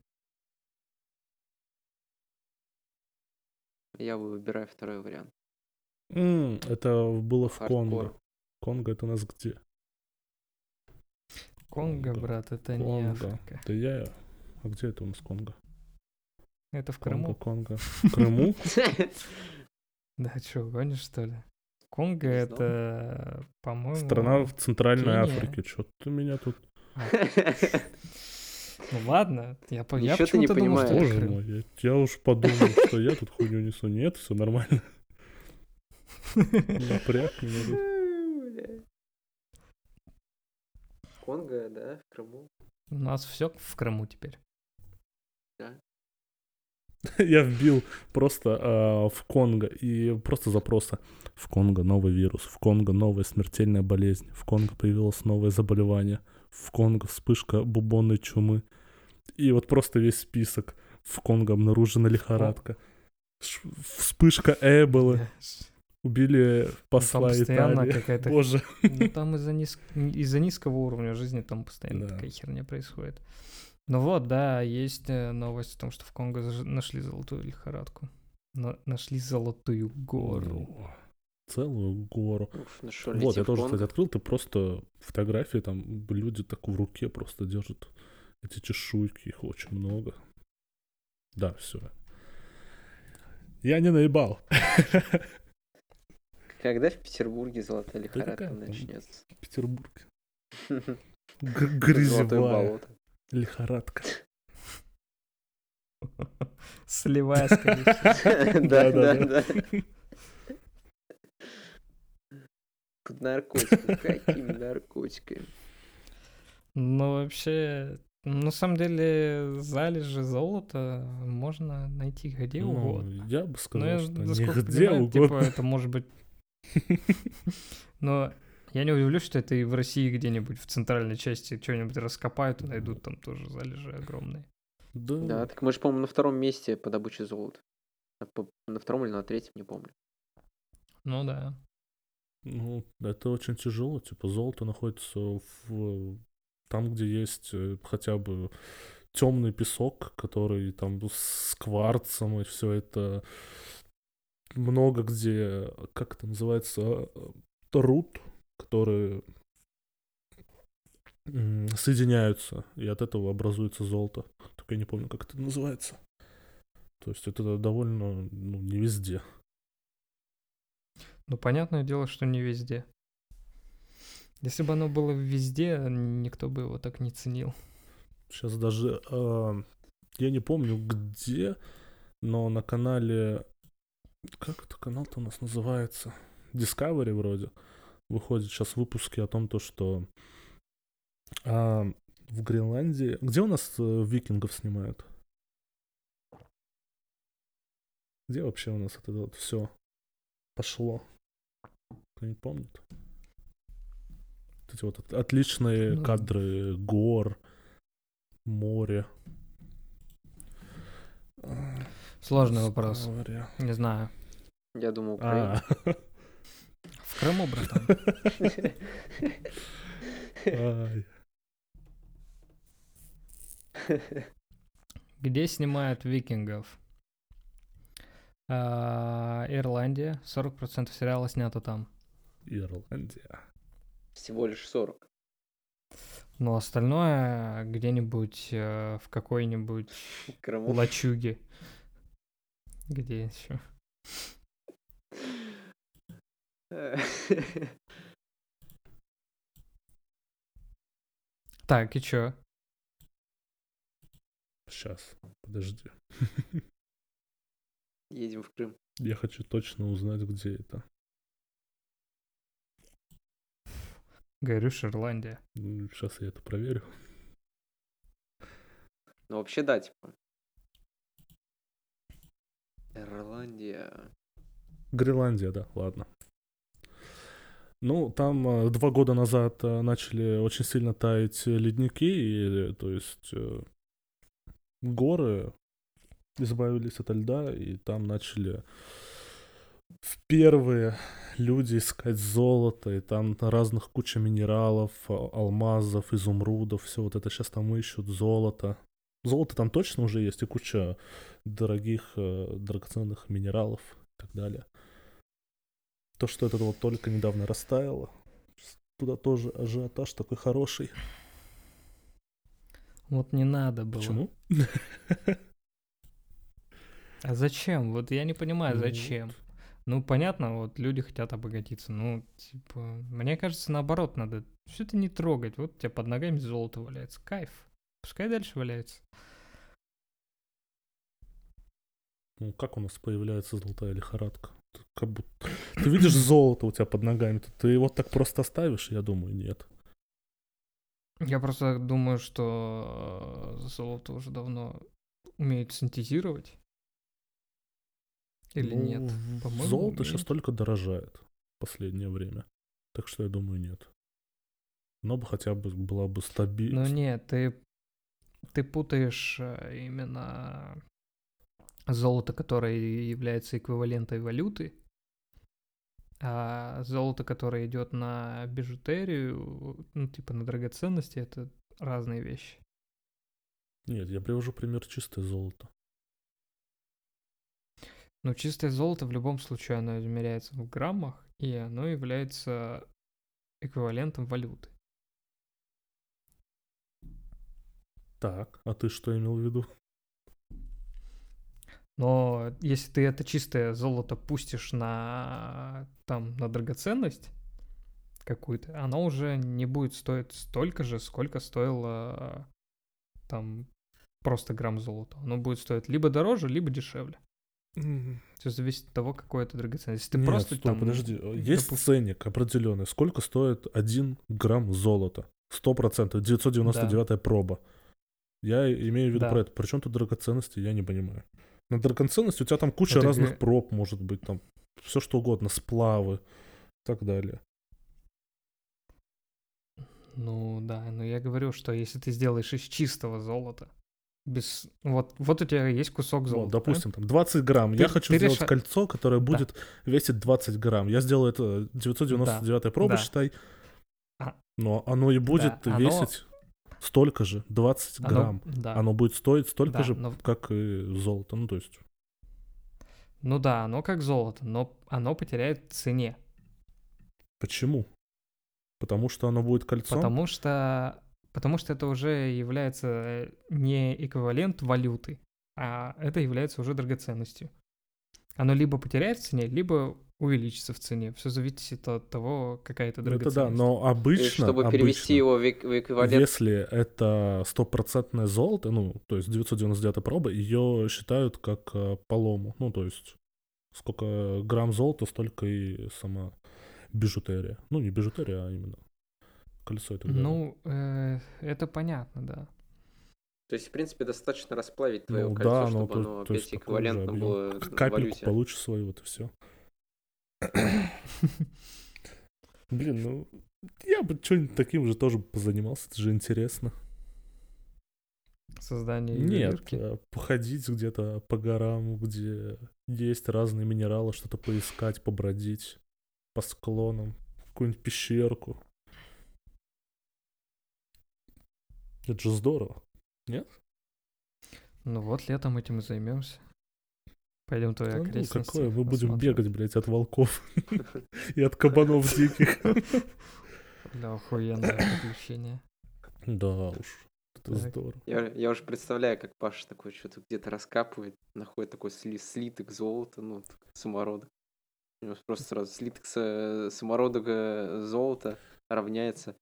Я выбираю второй вариант. М, Это было в Конго. Хардкор. Конго это у нас где? Конго, Конго, брат, это не Конго. Африка. Да я... А где это у нас Конго? Это в Конго, Крыму. Конго. В Крыму? Да, что, гонишь, что ли? Конго это, по-моему... Страна в Центральной. Африке. Что ты меня тут... Ну ладно, я, по- я Ничего ты не почему-то думал, что это Боже Крым. мой, я, я уж подумал, что я тут хуйню несу. Нет, все нормально. Напряг меня. Конго, да, в Крыму. У нас все в Крыму теперь. Я вбил просто а, в Конго и просто запроса. В Конго новый вирус, в Конго новая смертельная болезнь, в Конго появилось новое заболевание, в Конго вспышка бубонной чумы. И вот просто весь список. В Конго обнаружена лихорадка. Ш- Вспышка Эболы. Убили Ну, Там посла постоянно Италии. какая-то... Боже. Ну, там из-за низ- из-за низкого уровня жизни там постоянно Да. такая херня происходит. Ну вот, да, есть э, новость о том, что в Конго нашли золотую лихорадку. На- нашли золотую гору. Ну, Целую гору. Уф, ну Вот, я тоже, Конго? кстати, открыл, ты просто фотографии, там люди так в руке просто держат эти чешуйки, их очень много. Да, все. Я не наебал. Когда в Петербурге золотая лихорадка там? начнется? Петербург. Г- Золотое Грязевая болото. Лихорадка. Сливая, скорее всего. Да, Да, да. Под наркотиками. Какими наркотиками? Ну, вообще, на самом деле, залежи золота можно найти где Ну, угодно. я бы Ну, сказал, я, что насколько нигде понимаю, угодно. типа, это может быть... Но я не удивлюсь, что это и в России где-нибудь в центральной части что-нибудь раскопают и найдут там тоже залежи огромные. Да, Да, так мы же, по-моему, на втором месте по добыче золота. А по- На втором или на третьем, не помню. Ну да. ну, это очень тяжело. Типа, золото находится в там, где есть э, хотя бы темный песок, который там с кварцем и все это много где, как это называется, э, руд, которые соединяются, и от этого образуется золото. Только я не помню, как это называется. То есть это довольно, ну, не везде. Ну, понятное дело, что не везде. Если бы оно было везде, никто бы его так не ценил. Сейчас даже а, я не помню где, но на канале как это канал-то у нас называется? Discovery вроде выходят сейчас выпуски о том, то, что а, в Гренландии... Где у нас э, викингов снимают? Где вообще у нас это вот все пошло? Кто-нибудь помнит? Вот эти вот от- отличные Ну. кадры гор, море. Сложный вопрос. Не знаю. Я думал, Украина. А, В Крыму, братан? Где снимают викингов? А, Ирландия. 40% сериала снято там. Ирландия. Всего лишь 40. Но остальное где-нибудь э, в какой-нибудь Крыму. лачуге. Где еще? Так, и чё? Сейчас, подожди. Едем в Крым. Я хочу точно узнать, где это. Говоришь, Ирландия. Сейчас я это проверю. Ну, вообще, да, типа. Ирландия. Гренландия, да, ладно. Ну, там э, два года назад э, начали очень сильно таять ледники, и, то есть э, горы избавились от льда, и там начали в первые люди искать золото, и там разных куча минералов, а- алмазов, изумрудов, все вот это сейчас там ищут, золото. Золото там точно уже есть, и куча дорогих, драгоценных минералов и так далее. То, что это вот только недавно растаяло, туда тоже ажиотаж такой хороший. Вот не надо было. Почему? А зачем? Вот я не понимаю, Ну зачем. Ну, понятно, вот люди хотят обогатиться. Ну, типа, мне кажется, наоборот, надо все это не трогать. Вот у тебя под ногами золото валяется. Кайф. Пускай дальше валяется. Ну, как у нас появляется золотая лихорадка? Как будто... Ты видишь золото у тебя под ногами, то ты его так просто оставишь? Я думаю, нет. Я просто думаю, что э, золото уже давно умеют синтезировать. Или Ну, нет? По-моему, Золото сейчас умеют. только дорожает в последнее время. Так что я думаю, нет. Но бы хотя бы была бы Ну стабильность. нет, ты, ты путаешь э, именно золото, которое является эквивалентом валюты, а золото, которое идет на бижутерию, ну, типа на драгоценности, это разные вещи. Нет, я привожу пример чистое золото. Но чистое золото в любом случае оно измеряется в граммах, и оно является эквивалентом валюты. Так, а ты что имел в виду? Но если ты это чистое золото пустишь на там на драгоценность какую-то, оно уже не будет стоить столько же, сколько стоило там просто грамм золота. Оно будет стоить либо дороже, либо дешевле. Все зависит от того, какой это драгоценность. Если ты Нет, просто стой, там... подожди. Есть допустим- ценник определенный. Сколько стоит один грамм золота? Сто процентов. 999 проба. Я имею в виду Да. про это. Причем тут драгоценности, я не понимаю. На драгоценности у тебя там куча Это разных г- проб, может быть, там все что угодно, сплавы и так далее. Ну да, но я говорю, что если ты сделаешь из чистого золота, без... Вот, вот у тебя есть кусок Вот, золота. да? допустим, там 20 грамм. Ты- я хочу ты сделать реша- кольцо, которое будет весить 20 грамм. Я сделаю это 999 проба, да. считай. А. Но оно и будет оно- весить столько же, 20 Оно- грамм. да. Оно будет стоить столько Да, же, но- как и золото. Ну, то есть, Ну да, оно как золото, но оно потеряет в цене. почему? Потому что оно будет кольцом? Потому что, потому что это уже является э, не эквивалент валюты, а это является уже драгоценностью. Оно либо потеряет в цене, либо увеличится в цене. Все зависит от того, какая это Ну, это драгоценность. да, но обычно, чтобы перевести обычно, его в, эк- в эквивалент... если это стопроцентное золото, ну, то есть 999 проба, ее считают как э, полому. Ну, то есть, сколько грамм золота, столько и сама бижутерия. Ну, не бижутерия, а именно и так далее. Ну, э, это понятно, да. То есть, в принципе, достаточно расплавить твое Ну кольцо, да, но чтобы то- оно то опять эквивалентно было Капельку валюте. получишь свою, вот и все. Блин, ну, я бы что-нибудь таким же тоже позанимался, это же интересно. Создание Нет, ювелирки. а походить где-то по горам, где есть разные минералы, что-то поискать, побродить по склонам, какую-нибудь пещерку. Это же здорово. Ну вот, летом этим и займемся. Пойдем твои Да ну, какое, мы будем бегать, блядь, от волков и от кабанов диких. Да, охуенное приключение. Да уж, это здорово. Я, я уже представляю, как Паша такой что-то где-то раскапывает, находит такой сли- слиток золота, ну, самородок. У него просто сразу слиток са- самородок э, золота равняется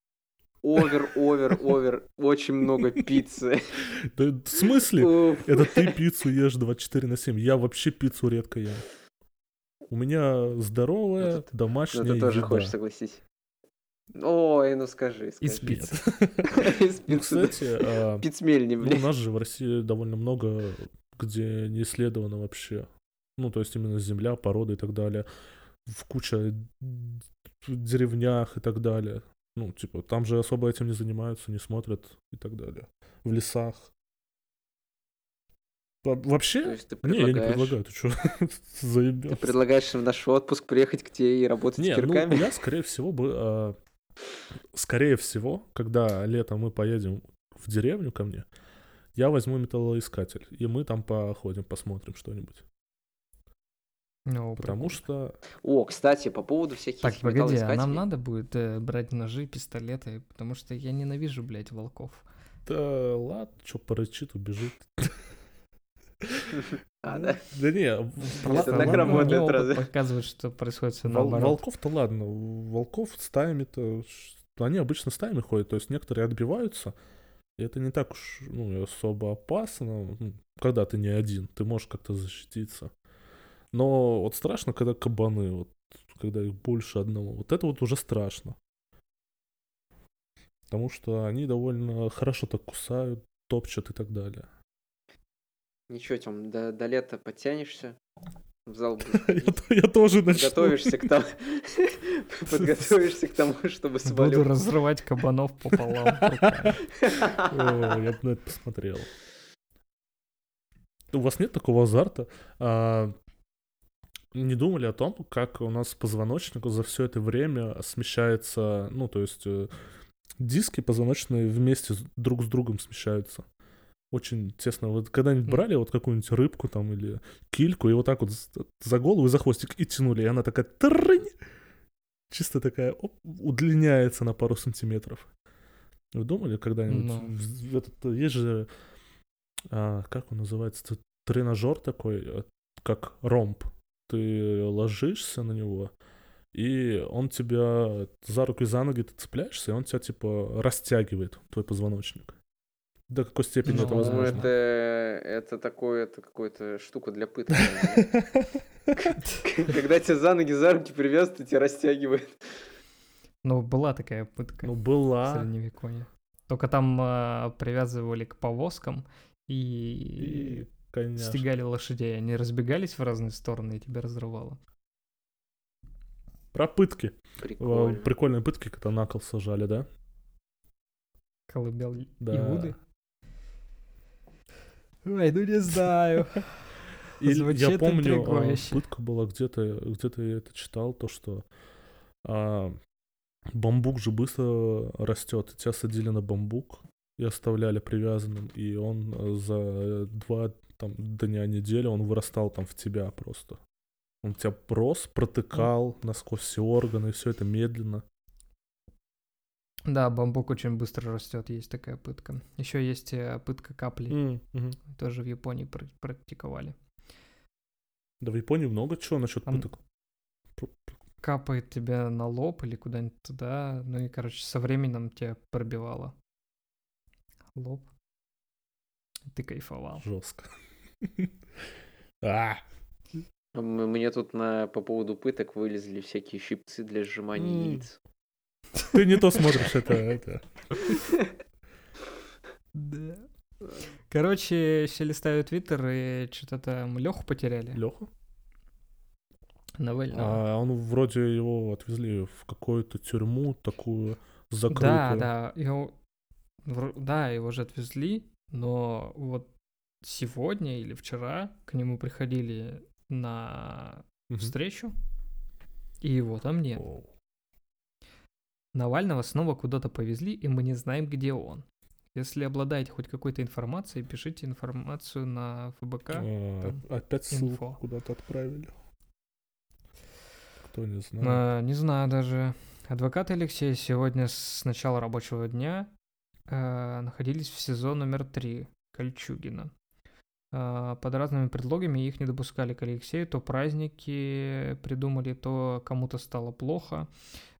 овер, овер, овер, очень много пиццы. Да в смысле? Это ты пиццу ешь 24 на 7. Я вообще пиццу редко ем. У меня здоровая, Ну, ты- Ну, домашняя ты тоже еда. хочешь, согласись. Ой, ну скажи, скажи. Из пиццы. Из Ну, пиццы. кстати, а, Пиццмельни, ну, у нас же в России довольно много, где не исследовано вообще. Ну, то есть именно земля, порода и так далее. В куча деревнях и так далее. Ну, типа, там же особо этим не занимаются, не смотрят и так далее. В лесах. Во- Вообще, То есть ты не, я не предлагаю, ты что, Ты заебёшься. предлагаешь в наш отпуск приехать к тебе и работать Не, с ну кирками? я, скорее всего, бы... а, скорее всего, когда летом мы поедем в деревню ко мне, я возьму металлоискатель, и мы там походим, посмотрим что-нибудь. Ну, Потому прикольно. что... О, кстати, по поводу всяких Так, погоди, а нам надо будет э, брать ножи, пистолеты, потому что я ненавижу, блядь, волков. Да ладно, что порычит, убежит. А, да? Да не, опыт разве? показывает, что происходит все Вол- наоборот. волков-то ладно, волков стаями-то... Они обычно стаями ходят, то есть некоторые отбиваются, и это не так уж ну, особо опасно, ну, когда ты не один, ты можешь как-то защититься. Но вот страшно, когда кабаны, вот, когда их больше одного, вот это вот уже страшно. Потому что они довольно хорошо так кусают, топчат и так далее. Ничего, Тём, до, до лета подтянешься, в зал Я, тоже начну. подготовишься к тому, подготовишься к тому, чтобы Буду самолет. разрывать кабанов пополам. я бы на это посмотрел. У вас нет такого азарта? Не думали о том, как у нас позвоночник за все это время смещается, ну, то есть э, диски позвоночные вместе друг с другом смещаются. Очень тесно. Вот когда-нибудь брали вот какую-нибудь рыбку там или кильку и вот так вот за голову и за хвостик и тянули, и она такая трынь, чисто такая оп, удлиняется на пару сантиметров. Вы думали когда-нибудь? В- Этот, э, есть же, а, как он называется, тренажер такой, э, как ромб. Ты ложишься на него, и он тебя за руку и за ноги ты цепляешься, и он тебя типа растягивает, твой позвоночник. До какой степени это Ну, возможно? это, это такое, это какая-то штука для пыток. Когда тебя за ноги, за руки привязывают, и тебя растягивает. Ну, была такая пытка Ну, в была. Средневековье. Только там а, привязывали к повозкам И, конечно. стегали лошадей. Они разбегались в разные стороны, и тебя разрывало. Про пытки. Э, Прикольно. Прикольные пытки, когда на кол сажали, да? Колыбел Да. Иуды. Ой, ну не знаю. И Звучит я помню, интригующе. пытка была где-то, где-то я это читал, то, что а, бамбук же быстро растет. Тебя садили на бамбук и оставляли привязанным, и он э, за два там, дня, неделю, он вырастал там в тебя просто. Он тебя рос, протыкал насквозь все органы, и все это медленно. Да, бамбук очень быстро растет, есть такая пытка. Еще есть э, пытка каплей. М, мгм. Тоже в Японии пр- практиковали. Да в Японии много чего насчет Там- пыток. Капает тебе на лоб или куда-нибудь туда. Ну и, короче, со временем тебя пробивало. Лоб. Ты кайфовал. Жестко. А, М- Мне тут на, по поводу пыток вылезли всякие щипцы для сжимания яиц. Ты не то смотришь, это, это. Да. Короче, все листаю твиттер и что-то там Леху потеряли. Леха? Навального. А он вроде его отвезли в какую-то тюрьму такую Да, закрытую. да, его, вр- да, его же отвезли, но вот сегодня или вчера к нему приходили на встречу, и его там нет. Навального снова куда-то повезли, и мы не знаем, где он. Если обладаете хоть какой-то информацией, пишите информацию на ФБК. а, Опять ссылку куда-то отправили. Кто не знает. А, не знаю даже. Адвокаты Алексея сегодня с начала рабочего дня э, находились в СИЗО номер 3 Кольчугина. А, под разными предлогами их не допускали к Алексею. То праздники придумали, то кому-то стало плохо.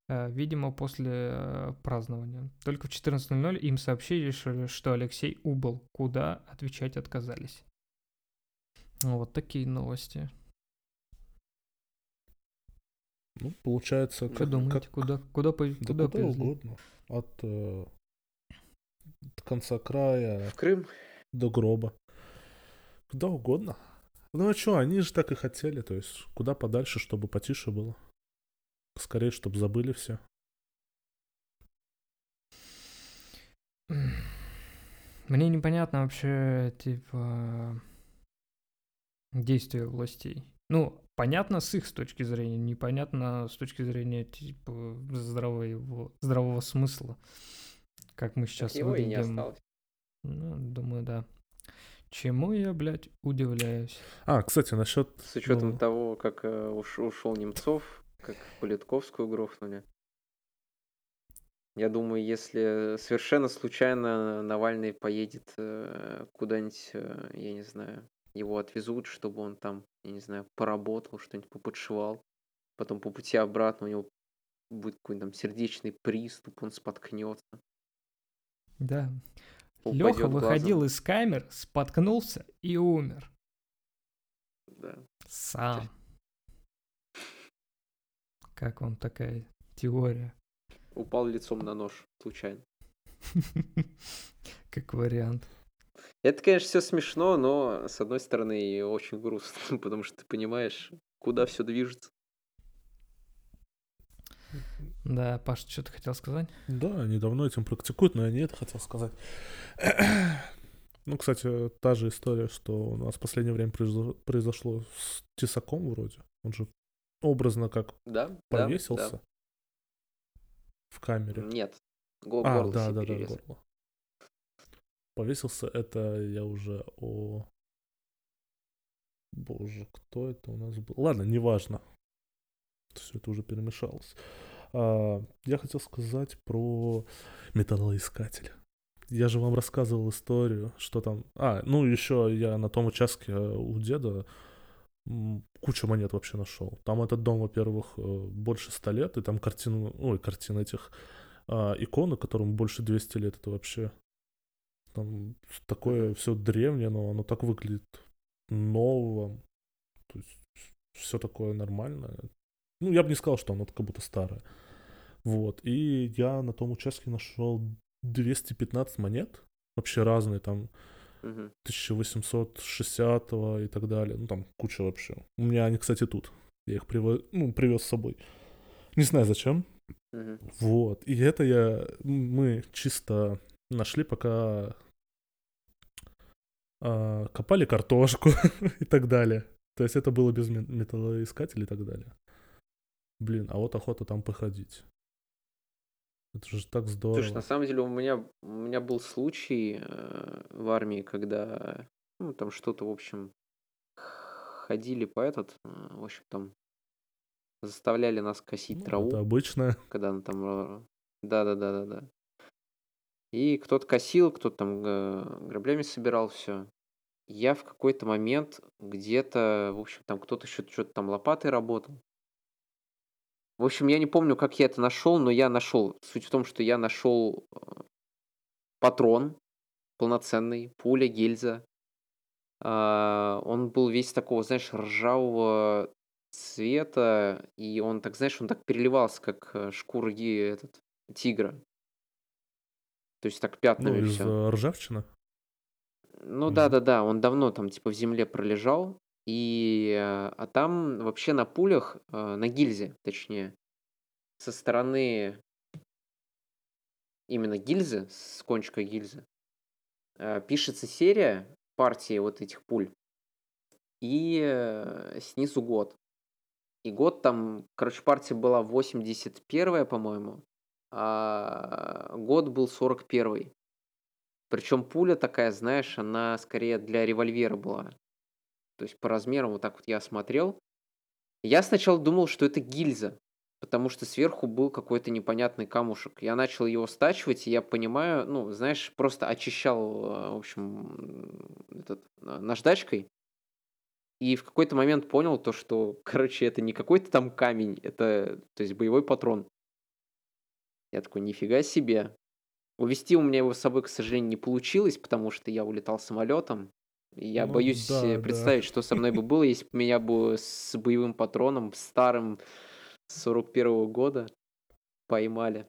Э, видимо, после празднования. Только в 14.00 им сообщили, что что Алексей убыл. Куда отвечать отказались. Вот такие новости. Ну, получается, Что как, думаете, как- куда, куда, по- да куда куда угодно. От, э, от конца края В Крым? до гроба. Куда угодно. Ну а что, они же так и хотели, то есть куда подальше, чтобы потише было. Скорее, чтобы забыли все. Мне непонятно вообще, типа, действия властей. Ну, понятно с их с точки зрения, непонятно с точки зрения, типа, здравого, здравого смысла. Как мы сейчас Так его и не выглядим. осталось. Ну, думаю, да. Чему я, блядь, удивляюсь? А, кстати, насчет... С учетом ну, того, как э, уш- ушел Немцов, как Политковскую грохнули. Я думаю, если совершенно случайно Навальный поедет э, куда-нибудь, э, я не знаю, его отвезут, чтобы он там, я не знаю, поработал, что-нибудь поподшивал. Потом по пути обратно у него будет какой-нибудь там сердечный приступ, он споткнется. Да. Леха глазом. выходил из камер, споткнулся и умер. Да. Сам. Как вам такая теория? Упал лицом на нож случайно. Как вариант. Это, конечно, все смешно, но с одной стороны очень грустно, потому что ты понимаешь, куда все движется. Да, Паш, что ты хотел сказать? Да, они давно этим практикуют, но я не это хотел сказать. Ну, кстати, та же история, что у нас в последнее время произошло, с Тесаком вроде. Он же образно как Да? да, повесился да. в камере. Нет. Го- А, горло да, себе да, да, горло. Повесился, это я уже о... Боже, кто это у нас был? Ладно, неважно. Все это уже перемешалось. А, я хотел сказать про металлоискатель. Я же вам рассказывал историю, что там... А, ну еще я на том участке э, у деда кучу монет вообще нашел. Там этот дом, во-первых, э, больше ста лет, и там картину, ой, картин этих а, иконы, которым больше 200 лет, это вообще Там такое все древнее, но оно так выглядит новым. То есть все такое нормальное. Ну, я бы не сказал, что оно как будто старое. Вот. И я на том участке нашел 215 монет. Вообще разные, там Мгм. 1860 и так далее. Ну, там куча вообще. У меня они, кстати, тут. Я их приво... ну, привез с собой. Не знаю зачем. Мгм. Вот. И это я... Мы чисто нашли, пока а, копали картошку и так далее. То есть это было без ме- металлоискателя и так далее. Блин, а вот охота там походить. Это же так здорово. Слушай, на самом деле у меня, у меня был случай э, в армии, когда ну, там что-то, в общем, ходили по этот, э, в общем, там заставляли нас косить Ну, траву, Это обычно. когда она там... э, Да-да-да-да-да. И кто-то косил, кто-то там э, граблями собирал все. Я в какой-то момент где-то, в общем, там кто-то еще что-то там лопатой работал. В общем, я не помню, как я это нашел, но я нашел. Суть в том, что я нашел э, патрон полноценный, пуля, гильза. А, Он был весь такого, знаешь, ржавого цвета, и он так, знаешь, он так переливался, как э, шкура этот, тигра. То есть так Ну, пятнами из все. э, ржавчины. Ну Мгм. да, да, да, он давно там типа в земле пролежал, и э, а там вообще на пулях, э, на гильзе, точнее, со стороны именно гильзы, с кончика гильзы, э, пишется серия партии вот этих пуль и снизу год. И год там, короче, партия была 81 по-моему, а год был 41 Причем пуля такая, знаешь, она скорее для револьвера была. То есть по размерам вот так вот я смотрел. Я сначала думал, что это гильза, потому что сверху был какой-то непонятный камушек. Я начал его стачивать, и я понимаю, ну, знаешь, просто очищал, э, в общем, этот, э, наждачкой. И в какой-то момент понял то, что, короче, это не какой-то там камень, это, то есть, боевой патрон. Я такой, нифига себе. Увести у меня его с собой, к сожалению, не получилось, потому что я улетал самолетом. Я Ну боюсь да, э, да. представить, что со мной бы было, если бы меня бы с боевым патроном старым 41 года поймали.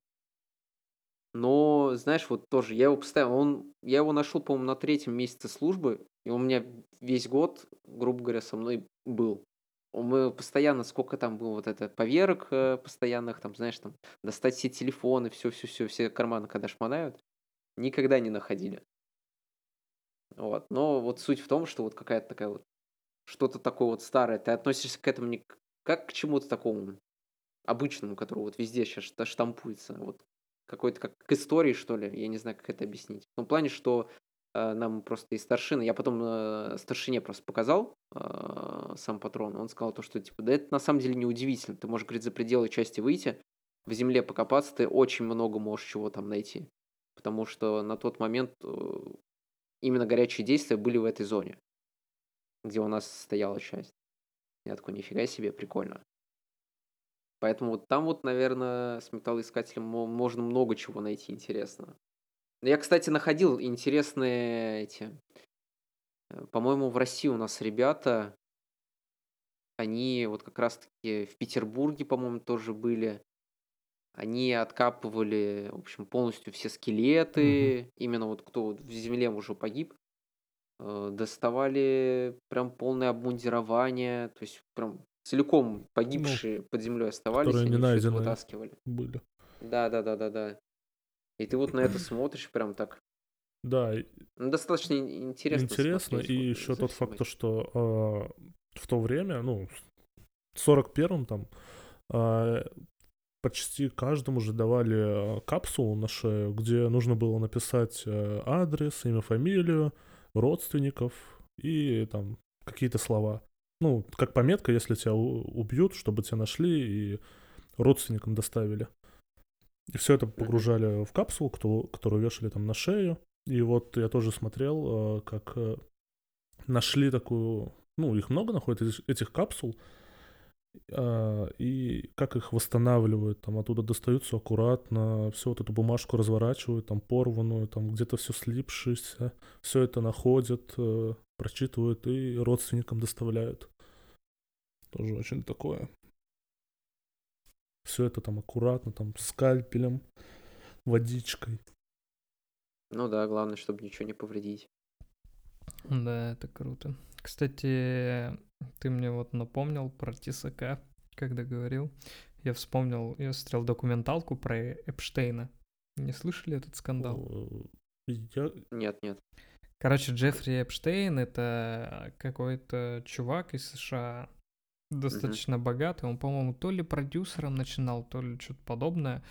Но, знаешь, вот тоже, я его поставил, он, я его нашел, по-моему, на третьем месяце службы, и он у меня весь год, грубо говоря, со мной был. Мы постоянно, сколько там было вот это поверок э, постоянных, там, знаешь, там, достать все телефоны, все-все-все, все карманы, когда шмонают, никогда не находили. Вот. Но вот суть в том, что вот какая-то такая вот, что-то такое вот старое, ты относишься к этому не как к чему-то такому обычному, который вот везде сейчас штампуется, вот какой-то как к истории, что ли, я не знаю, как это объяснить. В том плане, что э, нам просто из старшины, я потом э, старшине просто показал э, сам патрон, он сказал то, что типа, да это на самом деле не удивительно, ты можешь, говорит, за пределы части выйти, в земле покопаться, ты очень много можешь чего там найти, потому что на тот момент э, именно горячие действия были в этой зоне, где у нас стояла часть. Я такой, нифига себе, прикольно. Поэтому вот там вот, наверное, с металлоискателем мо- можно много чего найти интересного. Я, кстати, находил интересные эти... э, По-моему, в России у нас ребята, они вот как раз-таки в Петербурге, по-моему, тоже были. Они откапывали, в общем, полностью все скелеты, именно вот кто вот в земле уже погиб. Э, Доставали прям полное обмундирование, то есть прям целиком погибшие под землей оставались, они не найденные. вытаскивали. Были. Да, да, да, да, да. И ты вот на это смотришь прям так. Да, Ну, достаточно ин- интересно. интересно. И вот еще тот факт, то, что а, в то время, ну, в 41-м там, а, почти каждому же давали а, капсулу на шею, где нужно было написать э, адрес, имя, фамилию, родственников и там какие-то слова. Ну, как пометка, если тебя убьют, чтобы тебя нашли и родственникам доставили. И все это погружали в капсулу, кто- которую вешали там на шею. И вот я тоже смотрел, э, как э, нашли такую... Ну, их много находят, этих капсул. А, и как их восстанавливают, там оттуда достают все аккуратно, всю вот эту бумажку разворачивают, там порванную, там где-то все слипшееся, все это находят, э, прочитывают и родственникам доставляют. Тоже очень такое. Все это там аккуратно, там скальпелем, водичкой. Ну да, главное, чтобы ничего не повредить. Да, это круто. Кстати, ты мне вот напомнил про Тисака, когда говорил. Я вспомнил, я смотрел документалку про Эпштейна. Не слышали этот скандал? Э, я... Нет, нет. Короче, Джеффри Эпштейн — это какой-то чувак из США, достаточно mm-hmm. богатый. Он, по-моему, то ли продюсером начинал, то ли что-то подобное.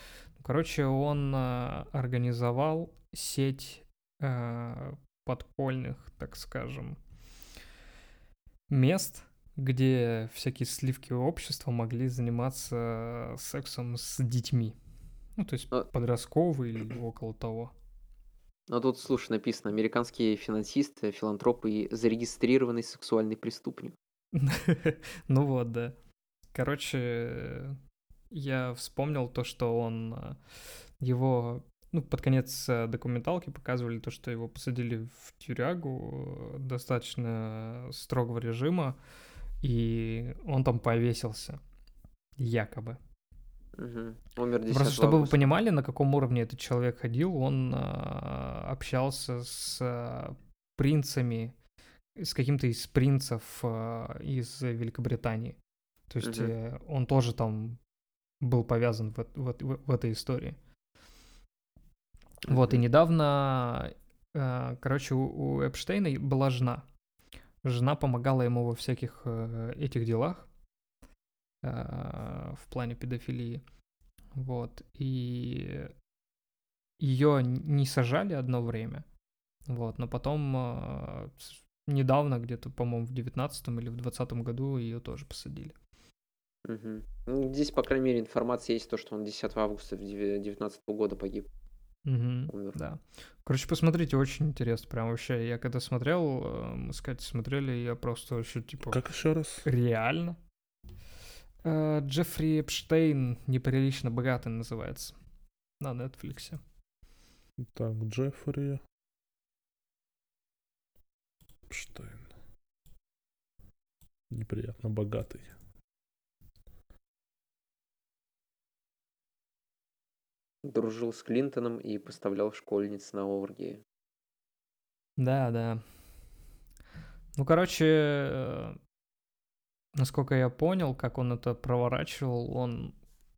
Короче, он э, организовал сеть э, подпольных, так скажем, мест, где всякие сливки общества могли заниматься сексом с детьми. Ну, то есть Но... подростковый или около того. Ну, тут, слушай, написано, американские финансисты, филантропы и зарегистрированный сексуальный преступник. Ну вот, да. Короче, я вспомнил то, что он э, его ну, под конец э, документалки показывали то, что его посадили в тюрягу э, достаточно строгого режима, и он там повесился, якобы. Угу. Умер 10 Просто чтобы августа. вы понимали, на каком уровне этот человек ходил, он э, общался с э, принцами, с каким-то из принцев э, из Великобритании. То есть э, он тоже там был повязан в, в, в- в этой истории. Вот, и недавно, э, короче, у, Эпштейна была жена. Жена помогала ему во всяких э, этих делах э, в плане педофилии. Вот, и ее не сажали одно время, вот, но потом недавно, где-то, по-моему, в девятнадцатом или в двадцатом году ее тоже посадили. Ну, Здесь, по крайней мере, информация есть, то, что он 10 августа 2019 года погиб, Мгм, умер. да. Короче, посмотрите, очень интересно, прям вообще. Я когда смотрел, э, мы с Катей смотрели, я просто вообще, типа, Как еще раз? реально? Э, Джеффри Эпштейн «Неприлично богатый» называется на Нетфликсе. Так, Джеффри. Штейн. Неприятно богатый. Дружил с Клинтоном и поставлял школьниц на оргии. Да, да. Ну, короче, э, насколько я понял, как он это проворачивал, он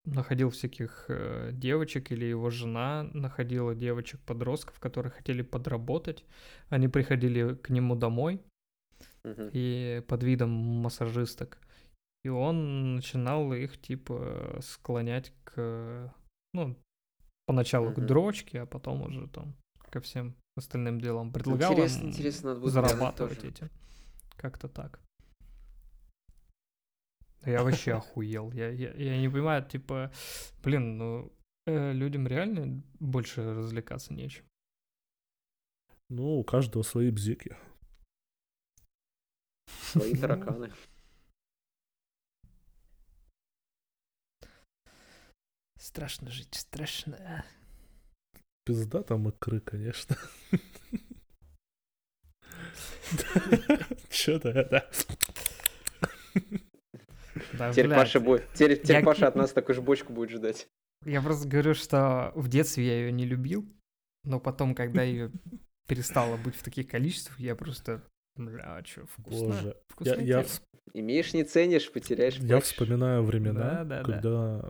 находил всяких э, девочек, или его жена находила девочек-подростков, которые хотели подработать. Они приходили к нему домой, Мгм. и под видом массажисток. И он начинал их, типа, склонять к, ну, поначалу к Мгм. дрочке, а потом уже там ко всем остальным делам. Предлагал Интересно, им интересно, надо будет зарабатывать этим. Как-то так. Я вообще охуел. Я, я, я не понимаю, типа, блин, ну, э, людям реально больше развлекаться нечем. Ну, у каждого свои бзики. Свои тараканы. Страшно жить, страшно. Пизда там икры, конечно. Чё-то это... Да, Теперь. Паша будет, теперь, Я- Паша от нас такую же бочку будет ждать. Я просто говорю, что в детстве я ее не любил, но потом, когда ее перестало быть в таких количествах, я просто, бля, что, вкусно? Боже. Я, Вкусная я, вс- Имеешь, не ценишь, потеряешь, я плачешь. вспоминаю времена, Да, да, да.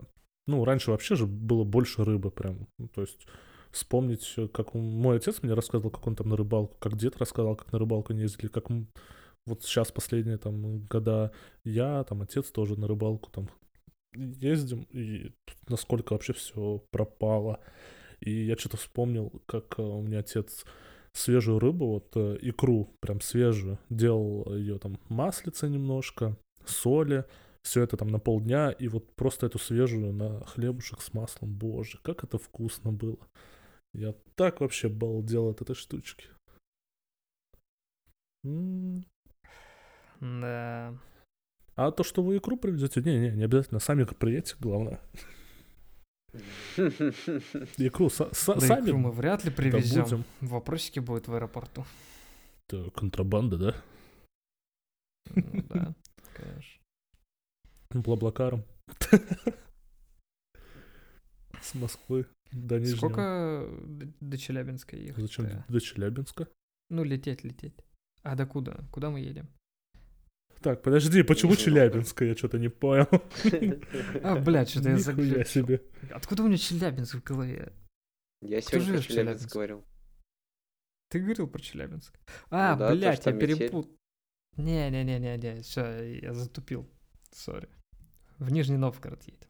Ну, раньше вообще же было больше рыбы прям. Ну, то есть вспомнить, э, как мой отец мне рассказывал, как он там на рыбалку, как дед рассказал, как на рыбалку не ездили, как вот сейчас последние там года я, там отец тоже на рыбалку там ездим, и насколько вообще все пропало. И я что-то вспомнил, как э, у меня отец свежую рыбу, вот э, икру прям свежую, делал ее там маслица немножко, соли, все это там на полдня, и вот просто эту свежую на хлебушек с маслом, боже, как это вкусно было. Я так вообще балдел от этой штучки. М, Да. А то, что вы икру привезете, не-не, не обязательно. Сами приедете, главное. Икру Да сами икру мы вряд ли привезем. Вопросики будут в аэропорту. Это контрабанда, да? Ну да, конечно. Блаблакаром. С Москвы до Нижнего. Сколько до Челябинска ехать? Зачем до Челябинска? Ну, лететь, лететь. А до куда? Куда мы едем? Так, подожди, почему. Челябинска? Я что-то не понял. А, блядь, что-то я заглючил. себе. Откуда у меня Челябинск в голове? Я сегодня про Челябинск говорил. Ты говорил про Челябинск? А, Ну блядь, я перепутал. Не-не-не-не-не, все, я затупил. Сори. В Нижний Новгород едем.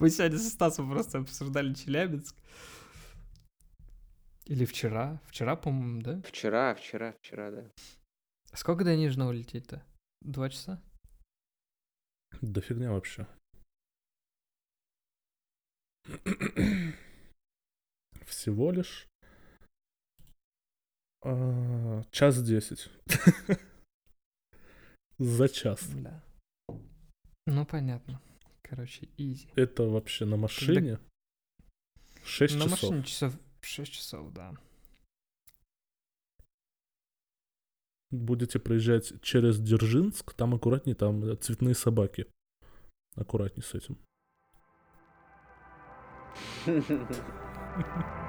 Мы сегодня со Стасом просто обсуждали Челябинск. Или вчера. Вчера, по-моему, да? Вчера, вчера, вчера, да. Сколько до Нижнего лететь-то? Два часа? Да фигня вообще. Всего лишь а, час десять. За час. Да. Ну, понятно. Короче, изи. Это вообще на машине 6 На часов. машине часов 6 часов, да. Будете проезжать через Дзержинск, там аккуратней, там цветные собаки. Аккуратней с этим.